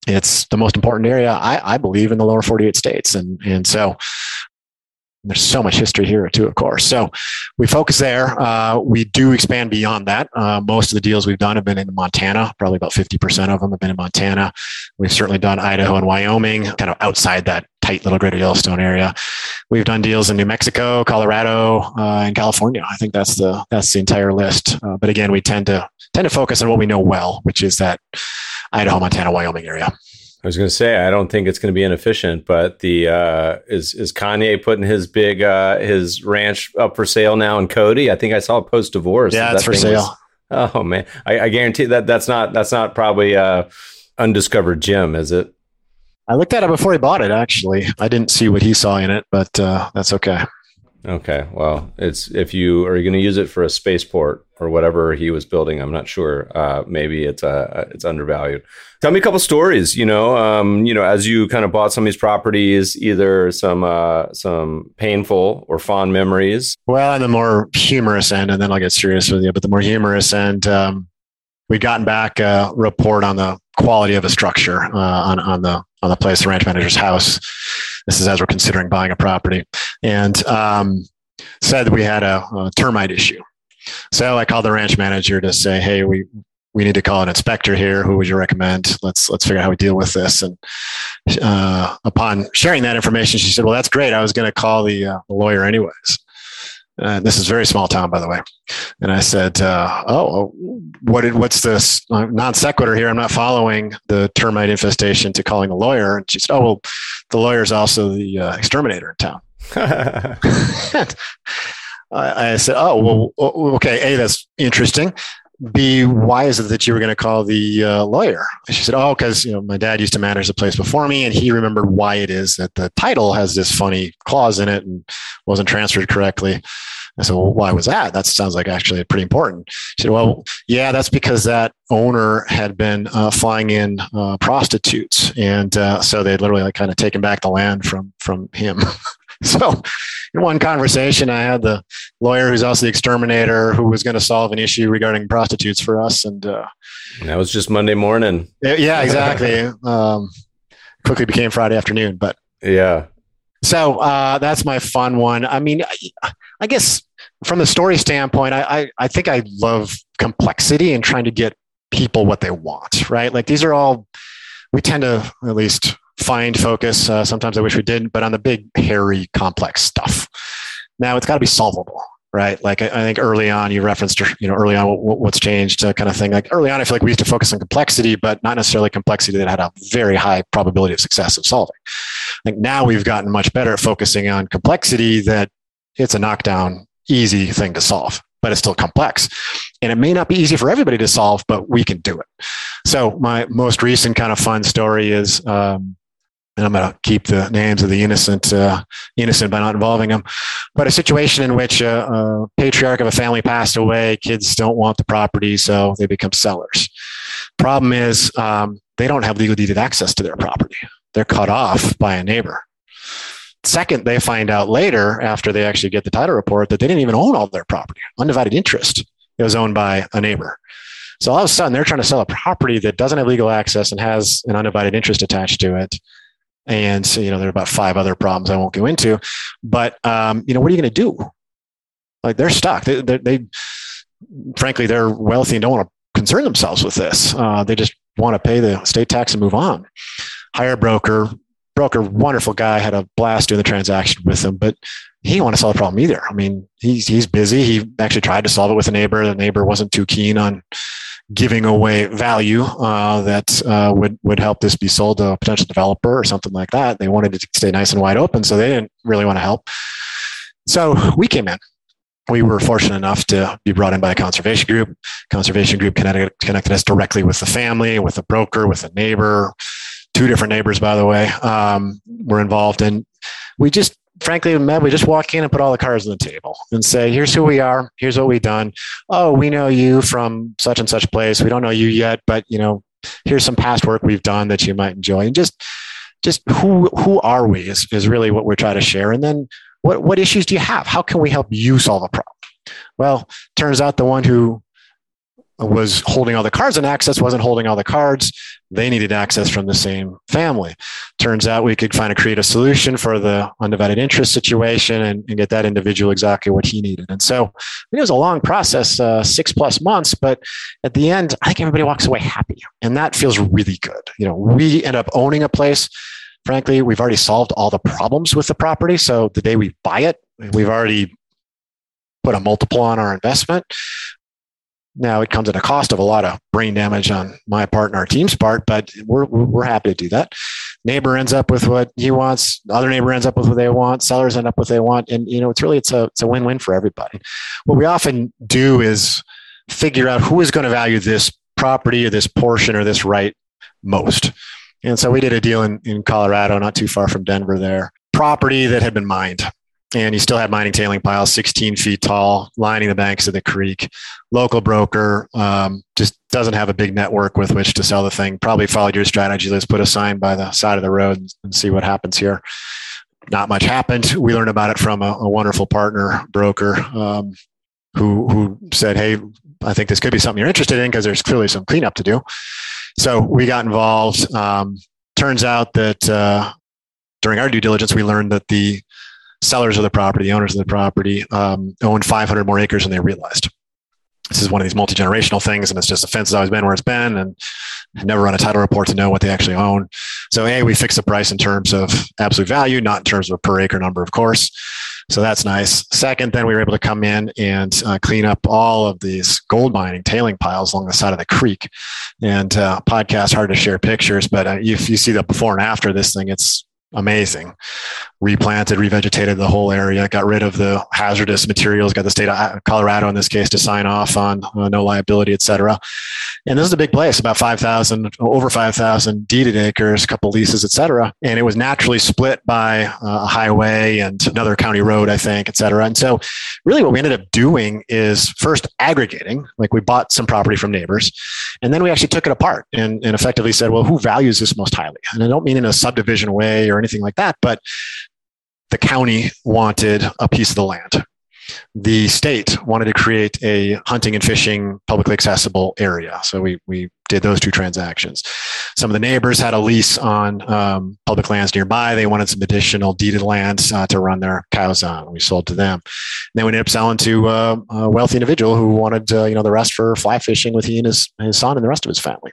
It's the most important area, I, I believe, in the lower 48 states. And, and so there's so much history here too, of course. So we focus there. Uh, we do expand beyond that. Uh, most of the deals we've done have been in Montana. Probably about 50% of them have been in Montana. We've certainly done Idaho and Wyoming, kind of outside that tight little greater Yellowstone area. We've done deals in New Mexico, Colorado, uh, and California. I think that's the that's the entire list. Uh, but again, we tend to tend to focus on what we know well, which is that Idaho, Montana, Wyoming area. I was going to say I don't think it's going to be inefficient, but the uh, is is Kanye putting his big uh, his ranch up for sale now in Cody? I think I saw a post divorce. Yeah, it's for sale. Was, oh man, I, I, guarantee that that's not that's not probably uh, undiscovered gem, is it? I looked at it before he bought it. Actually, I didn't see what he saw in it, but uh, that's okay. Okay, well, it's if you are going to use it for a spaceport or whatever he was building, I'm not sure. Uh, maybe it's uh, it's undervalued. Tell me a couple stories. You know, um, you know, as you kind of bought some of these properties, either some uh, some painful or fond memories. Well, on the more humorous end, and then I'll get serious with you. But the more humorous end, um, we'd gotten back a report on the quality of a structure uh, on on the on the place, the ranch manager's house. This is as we're considering buying a property, and um, said that we had a, a termite issue. So I called the ranch manager to say, "Hey, we we need to call an inspector here. Who would you recommend? Let's let's figure out how we deal with this. And uh, upon sharing that information, she said, "Well, that's great. I was going to call the, uh, the lawyer anyways." Uh, this is very small town, by the way. And I said, uh, "Oh, what did, what's this non sequitur here? I'm not following the termite infestation to calling a lawyer." And she said, "Oh, well, the lawyer is also the uh, exterminator in town." I, I said, "Oh, well, okay. A, that's interesting. B, why is it that you were going to call the uh, lawyer? And she said, oh, because you know my dad used to manage the place before me, and he remembered why it is that the title has this funny clause in it and wasn't transferred correctly. I said, well, why was that? That sounds like actually pretty important. She said, well, yeah, that's because that owner had been uh, flying in uh, prostitutes, and uh, so they'd literally like kind of taken back the land from from him. so in one conversation, I had the lawyer who's also the exterminator who was going to solve an issue regarding prostitutes for us. And uh, that was just Monday morning. Yeah, exactly. um, quickly became Friday afternoon, but yeah. So uh, that's my fun one. I mean, I, I guess from the story standpoint, I, I, I think I love complexity and trying to get people what they want, right? Like these are all, we tend to at least find focus. Uh, sometimes I wish we didn't, but on the big, hairy, complex stuff. Now it's got to be solvable, right? Like I, I, think early on, you referenced, you know, early on what, what's changed, uh, kind of thing. Like early on, I feel like we used to focus on complexity, but not necessarily complexity that had a very high probability of success of solving. I think now we've gotten much better at focusing on complexity that it's a knockdown, easy thing to solve but it's still complex. And it may not be easy for everybody to solve, but we can do it. So my most recent kind of fun story is um, and I'm going to keep the names of the innocent uh, innocent by not involving them. But a situation in which a, a, patriarch of a family passed away, kids don't want the property, so they become sellers. Problem is, um, they don't have legal deeded access to their property. They're cut off by a neighbor. Second, they find out later, after they actually get the title report, that they didn't even own all their property. Undivided interest. It was owned by a neighbor. So all of a sudden, they're trying to sell a property that doesn't have legal access and has an undivided interest attached to it and so, you know there are about five other problems i won't go into but um, you know what are you going to do like they're stuck they, they, they, frankly they're wealthy and don't want to concern themselves with this uh, they just want to pay the state tax and move on hire a broker broker wonderful guy had a blast doing the transaction with him, but he didn't want to solve the problem either i mean he's, he's busy he actually tried to solve it with a neighbor the neighbor wasn't too keen on giving away value uh, that uh, would would help this be sold to a potential developer or something like that. They wanted it to stay nice and wide open, so they didn't really want to help. So we came in. We were fortunate enough to be brought in by a conservation group. Conservation group connected, connected us directly with the family, with the broker, with a neighbor. Two different neighbors, by the way, um, were involved, and we just frankly, we just walk in and put all the cards on the table and say, here's who we are. Here's what we've done. Oh, we know you from such and such place. We don't know you yet, but you know, here's some past work we've done that you might enjoy. And just, just who, who are we is, is really what we're trying to share. And then what, what issues do you have? How can we help you solve a problem? Well, turns out the one who was holding all the cards and access wasn't holding all the cards. They needed access from the same family. Turns out we could find a creative solution for the undivided interest situation and, and get that individual exactly what he needed. And so it was a long process, uh, six plus months, but at the end, I think everybody walks away happy. And that feels really good. You know, we end up owning a place. Frankly, we've already solved all the problems with the property. So the day we buy it, we've already put a multiple on our investment. Now it comes at a cost of a lot of brain damage on my part and our team's part, but we're we're happy to do that. Neighbor ends up with what he wants. Other neighbor ends up with what they want. Sellers end up with what they want, and you know it's really it's a it's a win win for everybody. What we often do is figure out who is going to value this property or this portion or this right most. And so we did a deal in, in Colorado, not too far from Denver there, property that had been mined and you still had mining tailing piles 16 feet tall lining the banks of the creek. Local broker um, just doesn't have a big network with which to sell the thing. Probably followed your strategy. Let's put a sign by the side of the road and, see what happens here. Not much happened. We learned about it from a, a wonderful partner broker um, who who said hey i think this could be something you're interested in because there's clearly some cleanup to do. So we got involved. Um, turns out that uh, during our due diligence we learned that the sellers of the property, the owners of the property, um, owned 500 more acres than they realized. this is one of these multi generational things, and it's just the fence has always been where it's been, and never run a title report to know what they actually own. So, a we fix the price in terms of absolute value, not in terms of a per acre number, of course. So that's nice. Second, then we were able to come in and uh, clean up all of these gold mining tailing piles along the side of the creek. And uh, podcast hard to share pictures, but uh, if you see the before and after this thing, it's amazing. Replanted, revegetated the whole area, got rid of the hazardous materials, got the state of Colorado in this case to sign off on uh, no liability, et cetera. And this is a big place, about 5,000, over 5,000 deeded acres, a couple leases, et cetera. And it was naturally split by uh, a highway and another county road, I think, et cetera. And so really what we ended up doing is first aggregating, like we bought some property from neighbors, and then we actually took it apart and, and effectively said, well, who values this most highly? And I don't mean in a subdivision way or anything like that, but the county wanted a piece of the land. The state wanted to create a hunting and fishing publicly accessible area. So we, we did those two transactions. Some of the neighbors had a lease on um, public lands nearby. They wanted some additional deeded lands uh, to run their cows on. We sold to them. And then we ended up selling to uh, a wealthy individual who wanted uh, you know the rest for fly fishing with he and his, his son and the rest of his family.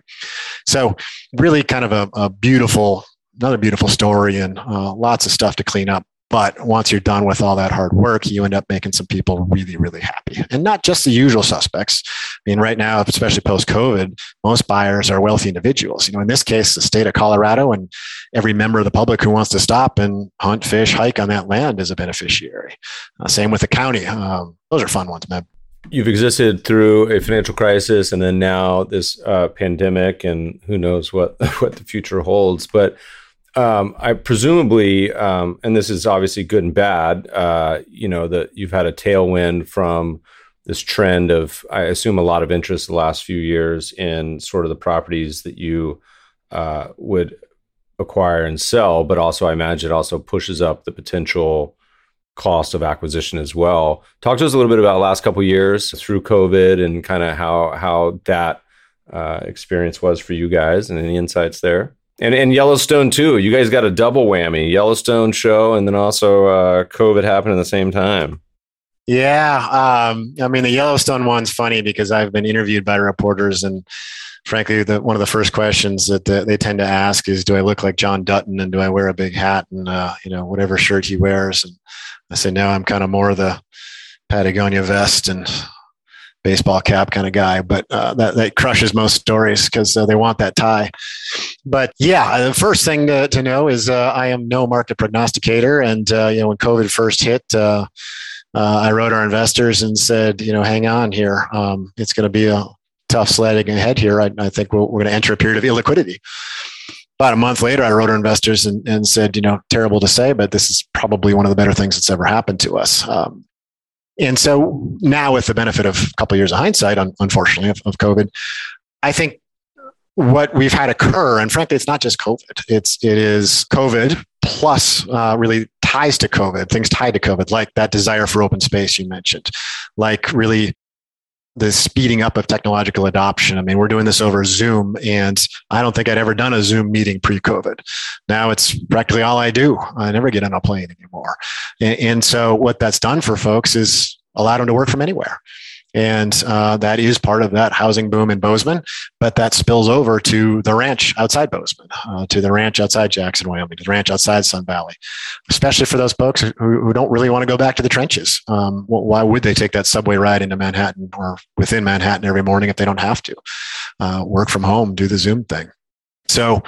So really kind of a, a beautiful another beautiful story and uh, lots of stuff to clean up. But once you're done with all that hard work, you end up making some people really, really happy. And not just the usual suspects. I mean, right now, especially post COVID, most buyers are wealthy individuals. You know, in this case, the state of Colorado and every member of the public who wants to stop and hunt, fish, hike on that land is a beneficiary. Uh, same with the county. Um, those are fun ones, man you've existed through a financial crisis and then now this uh, pandemic and who knows what what the future holds but um, I presumably, um, and this is obviously good and bad. Uh, you know that you've had a tailwind from this trend of, I assume, a lot of interest the last few years in sort of the properties that you uh, would acquire and sell. But also, I imagine it also pushes up the potential cost of acquisition as well. Talk to us a little bit about last couple years through COVID and kind of how how that uh, experience was for you guys and any insights there. And and Yellowstone too. You guys got a double whammy: Yellowstone show, and then also uh, COVID happened at the same time. Yeah, um, I mean the Yellowstone one's funny because I've been interviewed by reporters, and frankly, the, one of the first questions that the, they tend to ask is, "Do I look like John Dutton, and do I wear a big hat and uh, you know whatever shirt he wears?" And I say, "No, I'm kind of more the Patagonia vest and baseball cap kind of guy, but uh, that, that crushes most stories because uh, they want that tie. But yeah, uh, the first thing to, to know is uh, I am no market prognosticator. And, uh, you know, when COVID first hit, uh, I wrote our investors and said, you know, hang on here. Um, it's going to be a tough sledding ahead here. I, I think we're, we're going to enter a period of illiquidity. About a month later, I wrote our investors and, and said, you know, terrible to say, but this is probably one of the better things that's ever happened to us. Um, and so now, with the benefit of a couple of years of hindsight, unfortunately, of, of COVID, I think what we've had occur, and frankly, it's not just COVID. It's it is COVID plus uh, really ties to COVID, things tied to COVID, like that desire for open space you mentioned, like really the speeding up of technological adoption. I mean, we're doing this over Zoom, and I don't think I'd ever done a Zoom meeting pre-COVID. Now it's practically all I do. I never get on a plane anymore, and, and so what that's done for folks is allowed them to work from anywhere. And uh, that is part of that housing boom in Bozeman, but that spills over to the ranch outside Bozeman, uh, to the ranch outside Jackson, Wyoming, to the ranch outside Sun Valley, especially for those folks who, who don't really want to go back to the trenches. Um, why would they take that subway ride into Manhattan or within Manhattan every morning if they don't have to? Uh, work from home, do the Zoom thing. So,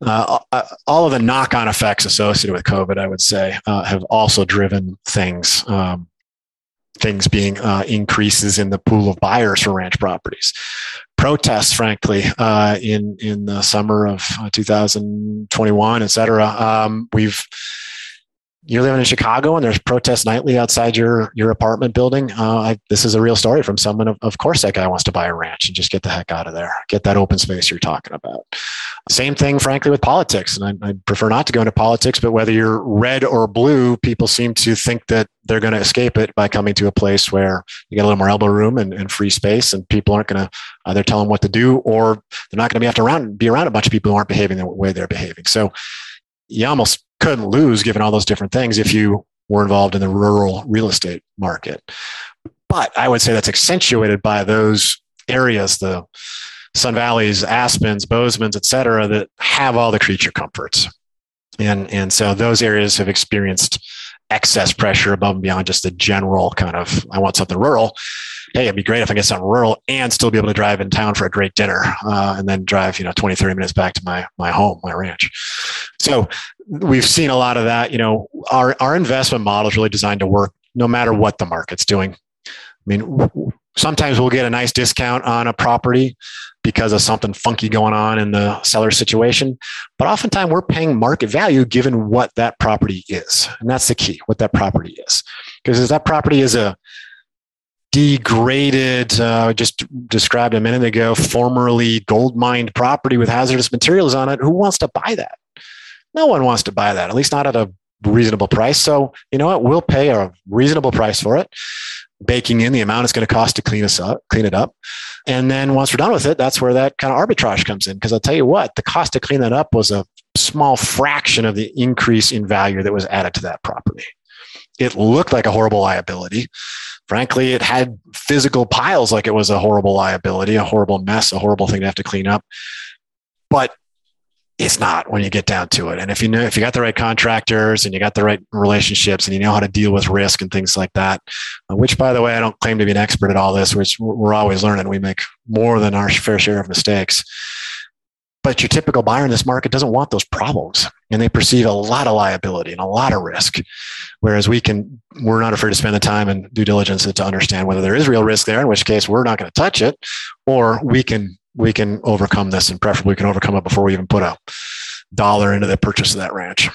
uh all of the knock on effects associated with COVID, I would say, uh, have also driven things. Um, things being uh, increases in the pool of buyers for ranch properties. Protests, frankly, uh, in in the summer of uh, 2021, et cetera. Um, we've you're living in Chicago and there's protests nightly outside your your apartment building. Uh, I, this is a real story from someone. Of, of course, that guy wants to buy a ranch and just get the heck out of there, get that open space you're talking about. Same thing, frankly, with politics. And I, I prefer not to go into politics, but whether you're red or blue, people seem to think that they're going to escape it by coming to a place where you get a little more elbow room and, and free space, and people aren't going to either tell them what to do or they're not going to be have to around, be around a bunch of people who aren't behaving the way they're behaving. So you almost couldn't lose given all those different things if you were involved in the rural real estate market. but I would say that's accentuated by those areas, the Sun Valleys, Aspens, Bozeman's, et cetera, that have all the creature comforts. And, and so those areas have experienced excess pressure above and beyond just the general kind of, I want something rural. Hey, it'd be great if I get something rural and still be able to drive in town for a great dinner uh, and then drive, you know, 20, 30 minutes back to my, my home, my ranch. So we've seen a lot of that. You know, our, our investment model is really designed to work no matter what the market's doing. I mean, sometimes we'll get a nice discount on a property because of something funky going on in the seller situation. But oftentimes we're paying market value given what that property is. And that's the key, what that property is. Because if that property is a degraded, uh, just described a minute ago, formerly gold mined property with hazardous materials on it, who wants to buy that? No one wants to buy that, at least not at a reasonable price. So, you know what? We'll pay a reasonable price for it baking in the amount it's going to cost to clean us up, clean it up. And then once we're done with it, that's where that kind of arbitrage comes in. Because I'll tell you what, the cost to clean that up was a small fraction of the increase in value that was added to that property. It looked like a horrible liability. Frankly, it had physical piles like it was a horrible liability, a horrible mess, a horrible thing to have to clean up. But it's not when you get down to it. And if you know if you got the right contractors and you got the right relationships and you know how to deal with risk and things like that, uh, which by the way, I don't claim to be an expert at all this, which we're always learning. We make more than our fair share of mistakes. But your typical buyer in this market doesn't want those problems and they perceive a lot of liability and a lot of risk. Whereas we can, we're not afraid to spend the time and due diligence to understand whether there is real risk there, in which case we're not going to touch it, or we can we can overcome this and preferably we can overcome it before we even put a dollar into the purchase of that ranch.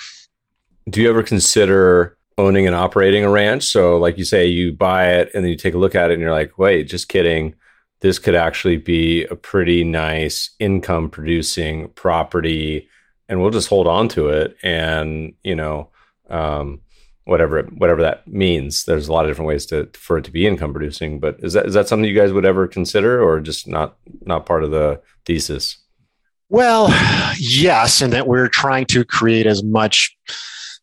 Do you ever consider owning and operating a ranch? So, like you say, you buy it and then you take a look at it and you're like, wait, just kidding. This could actually be a pretty nice income producing property and we'll just hold on to it and, you know, um, whatever whatever that means. There's a lot of different ways to for it to be income producing. But is that is that something you guys would ever consider, or just not not part of the thesis? Well, yes, and that we're trying to create as much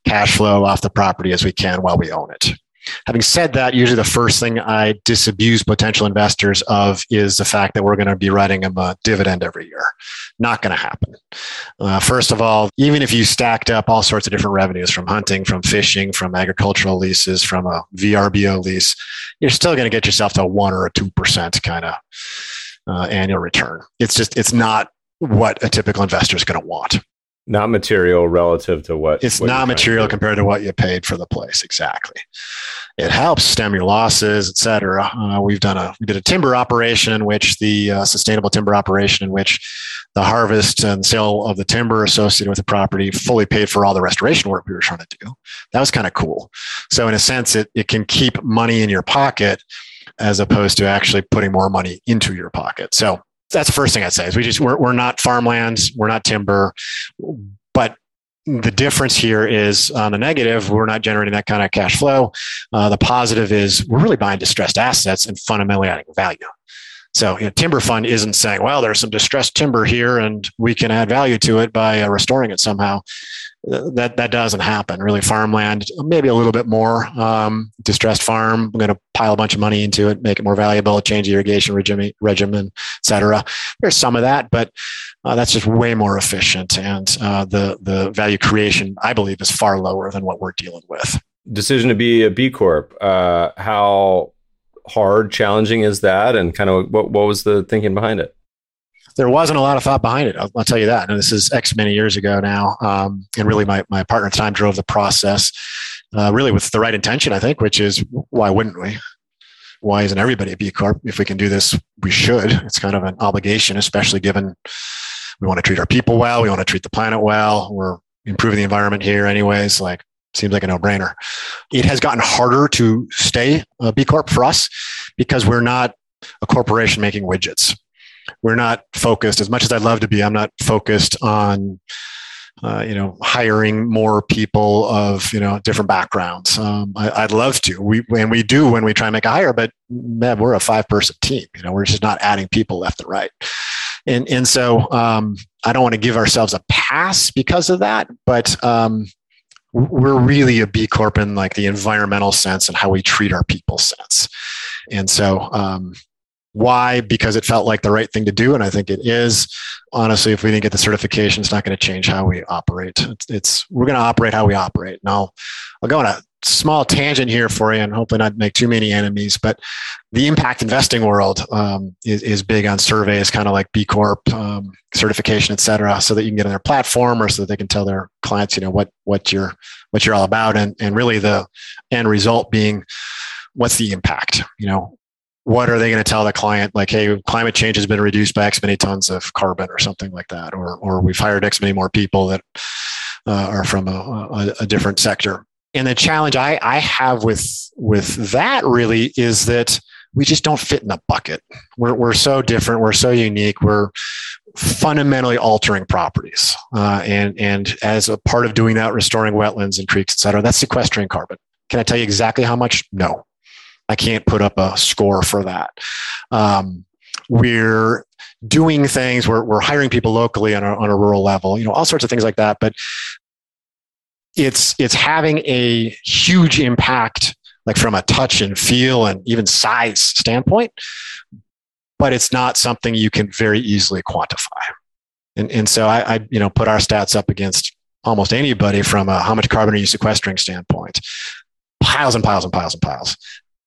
cash flow off the property as we can while we own it. Having said that, usually the first thing I disabuse potential investors of is the fact that we're going to be writing them a dividend every year. Not going to happen. Uh, first of all, even if you stacked up all sorts of different revenues from hunting, from fishing, from agricultural leases, from a VRBO lease, you're still going to get yourself to a one or a two percent kind of uh, annual return. It's just it's not what a typical investor is going to want not material relative to what it's what not material compared to what you paid for the place exactly. It helps stem your losses etc uh, we've done a we did a timber operation in which the uh, sustainable timber operation in which the harvest and sale of the timber associated with the property fully paid for all the restoration work we were trying to do. That was kind of cool. So in a sense it, it can keep money in your pocket as opposed to actually putting more money into your pocket. So that's the first thing I'd say is we just we're, we're not farmlands, we're not timber, but the difference here is on the negative, we're not generating that kind of cash flow. Uh, the positive is we're really buying distressed assets and fundamentally adding value. So, you know, timber fund isn't saying, well, there's some distressed timber here and we can add value to it by uh, restoring it somehow that that doesn't happen. Really, farmland, maybe a little bit more um, distressed farm. I'm going to pile a bunch of money into it, make it more valuable, change the irrigation regimen, regimen et cetera. There's some of that, but uh, that's just way more efficient, and uh, the the value creation, I believe, is far lower than what we're dealing with. Decision to be a B Corp. Uh, how hard, challenging is that, and kind of what what was the thinking behind it? There wasn't a lot of thought behind it. I'll, I'll tell you that. And this is X many years ago now. Um, and really, my, my partner at the time drove the process, uh, really with the right intention, I think, which is why wouldn't we? Why isn't everybody a B Corp? If we can do this, we should. It's kind of an obligation, especially given we want to treat our people well, we want to treat the planet well, we're improving the environment here, anyways. Like, seems like a no brainer. It has gotten harder to stay a B Corp for us because we're not a corporation making widgets we're not focused as much as I'd love to be. I'm not focused on uh, you know hiring more people of you know different backgrounds. Um, I, would love to. We and we do when we try and make a hire, but man, we're a five person team. You know, we're just not adding people left and right. And and so um, I don't want to give ourselves a pass because of that, but um, we're really a B Corp in like the environmental sense and how we treat our people sense. And so, um, why? Because it felt like the right thing to do. And I think it is. Honestly, if we didn't get the certification, it's not going to change how we operate. It's, it's we're going to operate how we operate. Now, I'll go on a small tangent here for you and hopefully not make too many enemies, but the impact investing world um, is, is, big on surveys, kind of like B Corp um, certification, et cetera, so that you can get on their platform or so that they can tell their clients, you know, what, what you're, what you're all about. And, and really the end result being what's the impact, you know, what are they going to tell the client? Like hey climate change has been reduced by x many tons of carbon or something like that or or we've hired x many more people that uh, are from a, a, a, different sector. And the challenge I, I have with with that really is that we just don't fit in the bucket. We're, we're so different we're so unique we're fundamentally altering properties uh, and and as a part of doing that restoring wetlands and creeks et cetera that's sequestering carbon. Can i tell you exactly how much? No I can't put up a score for that. Um, we're doing things, we're, we're hiring people locally on a, on a rural level, you know, all sorts of things like that. But it's, it's having a huge impact, like from a touch and feel and even size standpoint, but it's not something you can very easily quantify. And, and so I, I, you know, put our stats up against almost anybody from a how much carbon are you sequestering standpoint piles and piles and piles and piles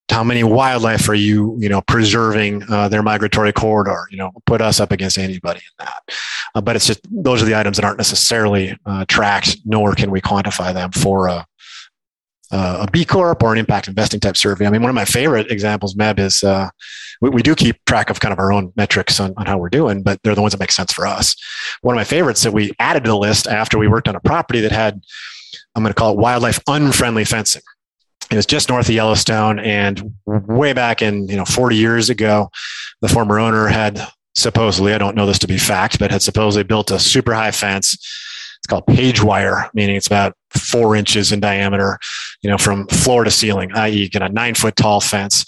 how many wildlife are you you know preserving uh, their migratory corridor you know put us up against anybody in that uh, but it's just those are the items that aren't necessarily uh, tracked nor can we quantify them for a, a B Corp or an impact investing type survey. I mean, one of my favorite examples, Meb, is uh, we, we, do keep track of kind of our own metrics on, on how we're doing, but they're the ones that make sense for us. One of my favorites that we added to the list after we worked on a property that had, I'm going to call it wildlife unfriendly fencing it was just north of Yellowstone. And way back in, you know, 40 years ago, the former owner had supposedly, I don't know this to be fact, but had supposedly built a super high fence. It's called page wire, meaning it's about four inches in diameter, you know, from floor to ceiling, i.e., get a nine foot tall fence.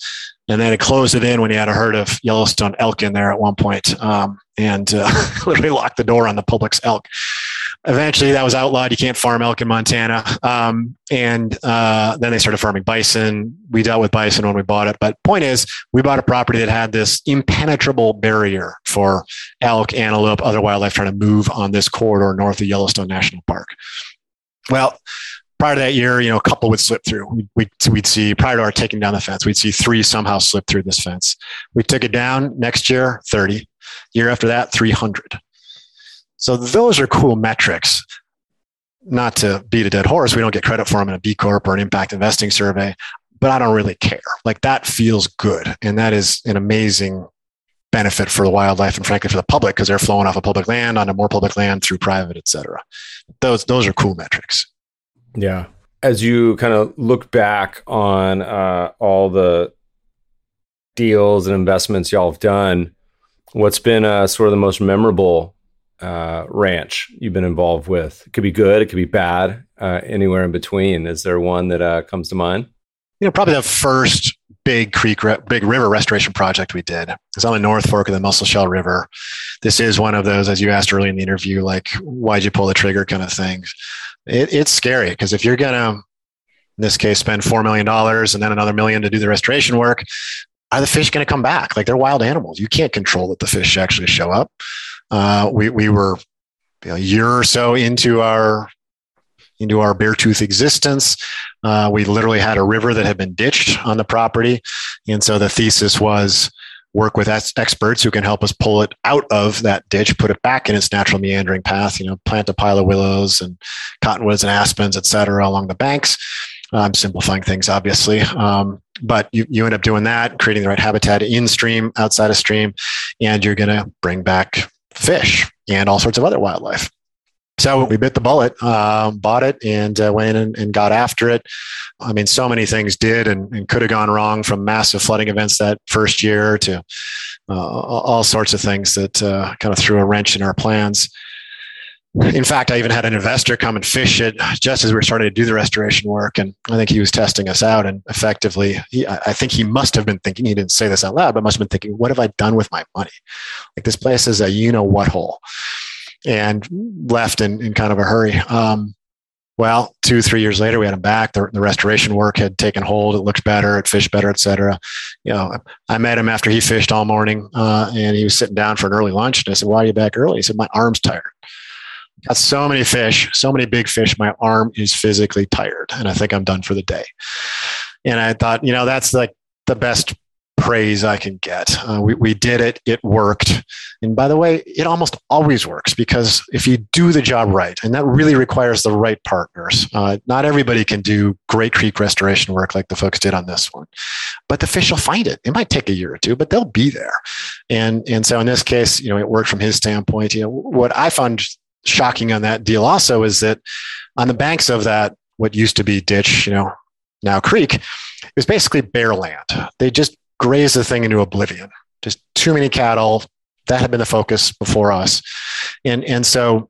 And then it closed it in when he had a herd of Yellowstone elk in there at one point, um, and uh, literally locked the door on the public's elk eventually that was outlawed. You can't farm elk in Montana. Um, and uh, then they started farming bison. We dealt with bison when we bought it. But point is, we bought a property that had this impenetrable barrier for elk, antelope, other wildlife trying to move on this corridor north of Yellowstone National Park. Well, prior to that year, you know, a couple would slip through. We'd, we'd, we'd, see, prior to our taking down the fence, we'd see three somehow slip through this fence. We took it down next year, 30. Year after that, 300. So those are cool metrics. Not to beat a dead horse, we don't get credit for them in a B Corp or an impact investing survey, but I don't really care. Like that feels good. And that is an amazing benefit for the wildlife and frankly for the public because they're flowing off of public land onto more public land through private, et cetera. Those, those are cool metrics. Yeah. As you kind of look back on uh, all the deals and investments y'all have done, what's been uh, sort of the most memorable uh, ranch you've been involved with? It could be good, it could be bad, uh, anywhere in between. Is there one that uh, comes to mind? You know, probably the first big creek, big river restoration project we did is on the North Fork of the Musselshell River. This is one of those, as you asked early in the interview, like why'd you pull the trigger kind of things. It, it's scary because if you're gonna, in this case, spend four million dollars and then another million to do the restoration work, are the fish going to come back? Like they're wild animals. You can't control that the fish actually show up. Uh, we we were a year or so into our into our Beartooth existence. Uh, we literally had a river that had been ditched on the property, and so the thesis was work with experts who can help us pull it out of that ditch, put it back in its natural meandering path. You know, plant a pile of willows and cottonwoods and aspens, et cetera, along the banks. I'm simplifying things, obviously, um, but you, you end up doing that, creating the right habitat in stream, outside of stream, and you're going to bring back fish and all sorts of other wildlife. So we bit the bullet, um, bought it, and uh, went and, and, got after it. I mean, so many things did and, and, could have gone wrong from massive flooding events that first year to uh, all sorts of things that uh, kind of threw a wrench in our plans. In fact, I even had an investor come and fish it just as we were starting to do the restoration work. And I think he was testing us out. And effectively, he, I think he must have been thinking, he didn't say this out loud, but must have been thinking, what have I done with my money? Like this place is a you know what hole. And left in, in kind of a hurry. Um, Well, two, three years later, we had him back. The, the restoration work had taken hold. It looked better. It fished better, et cetera. You know, I met him after he fished all morning uh, and he was sitting down for an early lunch. And I said, why are you back early? He said, my arm's tired. Got so many fish, so many big fish. My arm is physically tired and I think I'm done for the day. And I thought, you know, that's like the best praise I can get. Uh, we, we did it, it worked. And by the way, it almost always works because if you do the job right, and that really requires the right partners, uh, not everybody can do great creek restoration work like the folks did on this one. But the fish will find it. It might take a year or two, but they'll be there. And, and so in this case, you know, it worked from his standpoint. You know, what I found shocking on that deal also is that on the banks of that, what used to be ditch, you know, now creek, it was basically bare land. They just graze the thing into oblivion. Just too many cattle. That had been the focus before us. And, and so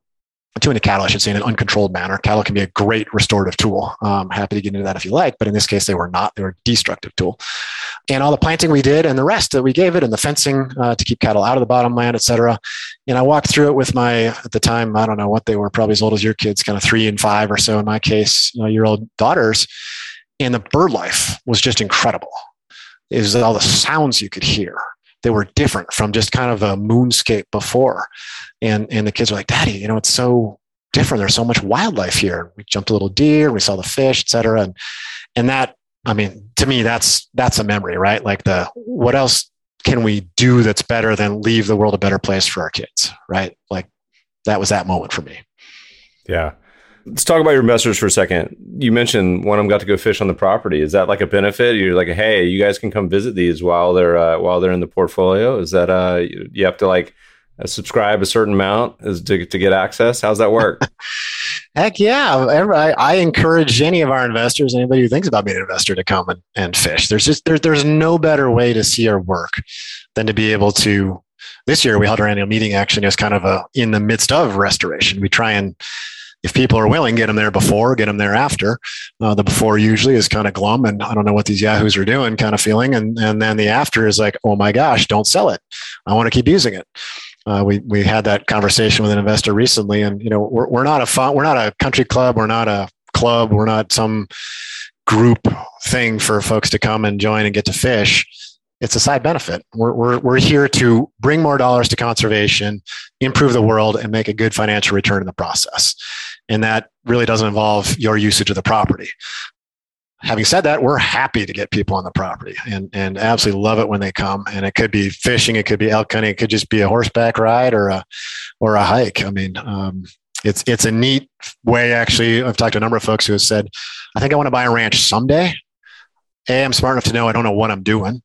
too many cattle, I should say, in an uncontrolled manner. Cattle can be a great restorative tool. I'm happy to get into that if you like, but in this case, they were not. They were a destructive tool. And all the planting we did and the rest that we gave it and the fencing uh, to keep cattle out of the bottomland, et cetera. And I walked through it with my, at the time, I don't know what they were, probably as old as your kids, kind of three and five or so in my case, you know, year old daughters. And the bird life was just incredible is all the sounds you could hear. They were different from just kind of a moonscape before. And, and the kids were like, Daddy, you know, it's so different. There's so much wildlife here. We jumped a little deer, we saw the fish, et cetera. And, and that, I mean, to me, that's, that's a memory, right? Like the, what else can we do that's better than leave the world a better place for our kids, right? Like that was that moment for me. Yeah. Let's talk about your investors for a second. You mentioned one of them got to go fish on the property. Is that like a benefit? You're like, hey, you guys can come visit these while they're uh, while they're in the portfolio. Is that uh, you have to like uh, subscribe a certain amount is to to get access? How's that work? Heck yeah! I, encourage any of our investors, anybody who thinks about being an investor, to come and, and fish. There's just there, there's no better way to see our work than to be able to. This year we held our annual meeting. Actually, as kind of a in the midst of restoration. We try and if people are willing, get them there before, get them there after. Uh, the before usually is kind of glum and I don't know what these yahoos are doing kind of feeling. And, and then the after is like, oh my gosh, don't sell it. I want to keep using it. Uh, we, we had that conversation with an investor recently and, you know, we're, we're not a fun, we're not a country club. We're not a club. We're not some group thing for folks to come and join and get to fish it's a side benefit. We're, we're, we're here to bring more dollars to conservation, improve the world, and make a good financial return in the process. And that really doesn't involve your usage of the property. Having said that, we're happy to get people on the property and, and absolutely love it when they come. And it could be fishing, it could be elk hunting, it could just be a horseback ride or a or a hike. I mean, um, it's it's a neat way. Actually, I've talked to a number of folks who have said, "I think I want to buy a ranch someday." A, I'm smart enough to know I don't know what I'm doing.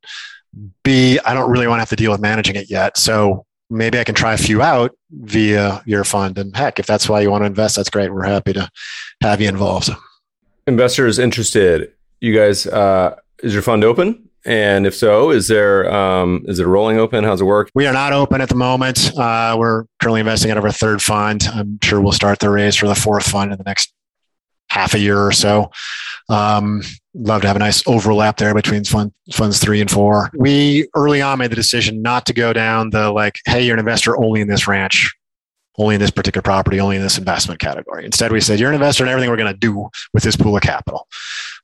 B, I don't really want to have to deal with managing it yet. So maybe I can try a few out via your fund. And heck, if that's why you want to invest, that's great. We're happy to have you involved. Investors interested, you guys, uh, is your fund open? And if so, is there um, is it rolling open? How's it work? We are not open at the moment. Uh, we're currently investing out of our third fund. I'm sure we'll start the raise for the fourth fund in the next half a year or so. Um, love to have a nice overlap there between fund, funds three and four. We early on made the decision not to go down the like, hey, you're an investor only in this ranch, only in this particular property, only in this investment category. Instead, we said you're an investor in everything we're going to do with this pool of capital.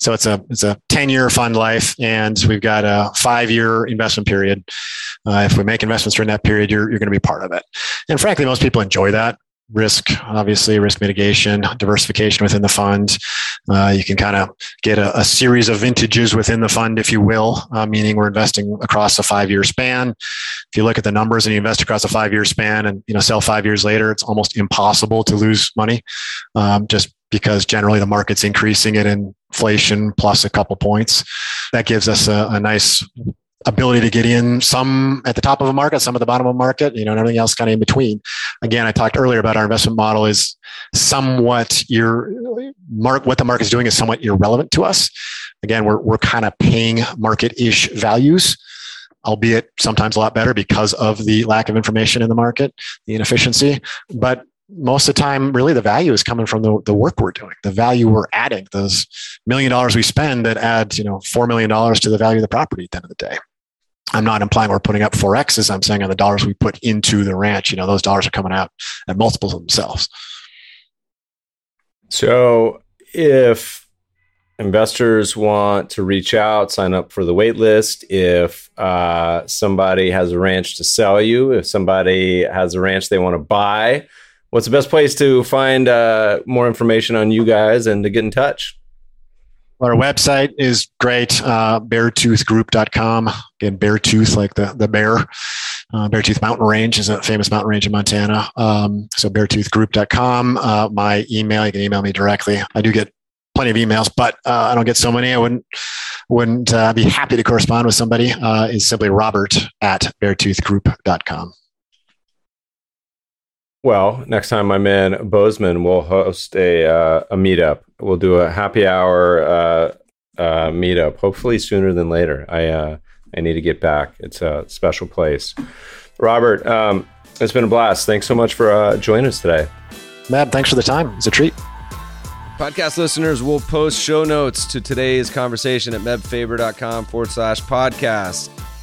So it's a it's a ten year fund life, and we've got a five year investment period. Uh, if we make investments during that period, you're you're going to be part of it. And frankly, most people enjoy that risk, obviously, risk mitigation, diversification within the fund. Uh, you can kind of get a, a, series of vintages within the fund, if you will, uh, meaning we're investing across a five year span. If you look at the numbers and you invest across a five year span and you know sell five years later, it's almost impossible to lose money um, just because generally the market's increasing at inflation plus a couple points. That gives us a, a nice ability to get in some at the top of a market, some at the bottom of a market, you know, and everything else kind of in between. Again, I talked earlier about our investment model is somewhat your mark, what the market is doing is somewhat irrelevant to us. Again, we're, we're kind of paying market-ish values, albeit sometimes a lot better because of the lack of information in the market, the inefficiency. But most of the time, really the value is coming from the, the work we're doing, the value we're adding, those million dollars we spend that add, you know, $4 million to the value of the property at the end of the day. I'm not implying we're putting up 4Xs. I'm saying on the dollars we put into the ranch, you know, those dollars are coming out at multiples of themselves. So if investors want to reach out, sign up for the wait list, if uh, somebody has a ranch to sell you, if somebody has a ranch they want to buy, what's the best place to find uh, more information on you guys and to get in touch? Our website is great, uh, beartoothgroup.com. Again, beartooth, like the, the bear. Uh, Beartooth Mountain Range is a famous mountain range in Montana. Um, so beartoothgroup.com. Uh, my email, you can email me directly. I do get plenty of emails, but uh, I don't get so many. I wouldn't wouldn't uh, be happy to correspond with somebody. Uh, is simply robert at beartoothgroup.com. Well, next time I'm in Bozeman, we'll host a uh, a meetup. We'll do a happy hour uh, uh, meetup. Hopefully sooner than later. I uh, I need to get back. It's a special place. Robert, um, it's been a blast. Thanks so much for uh, joining us today. Meb, thanks for the time. It's a treat. Podcast listeners will post show notes to today's conversation at mebfaber.com forward slash podcast.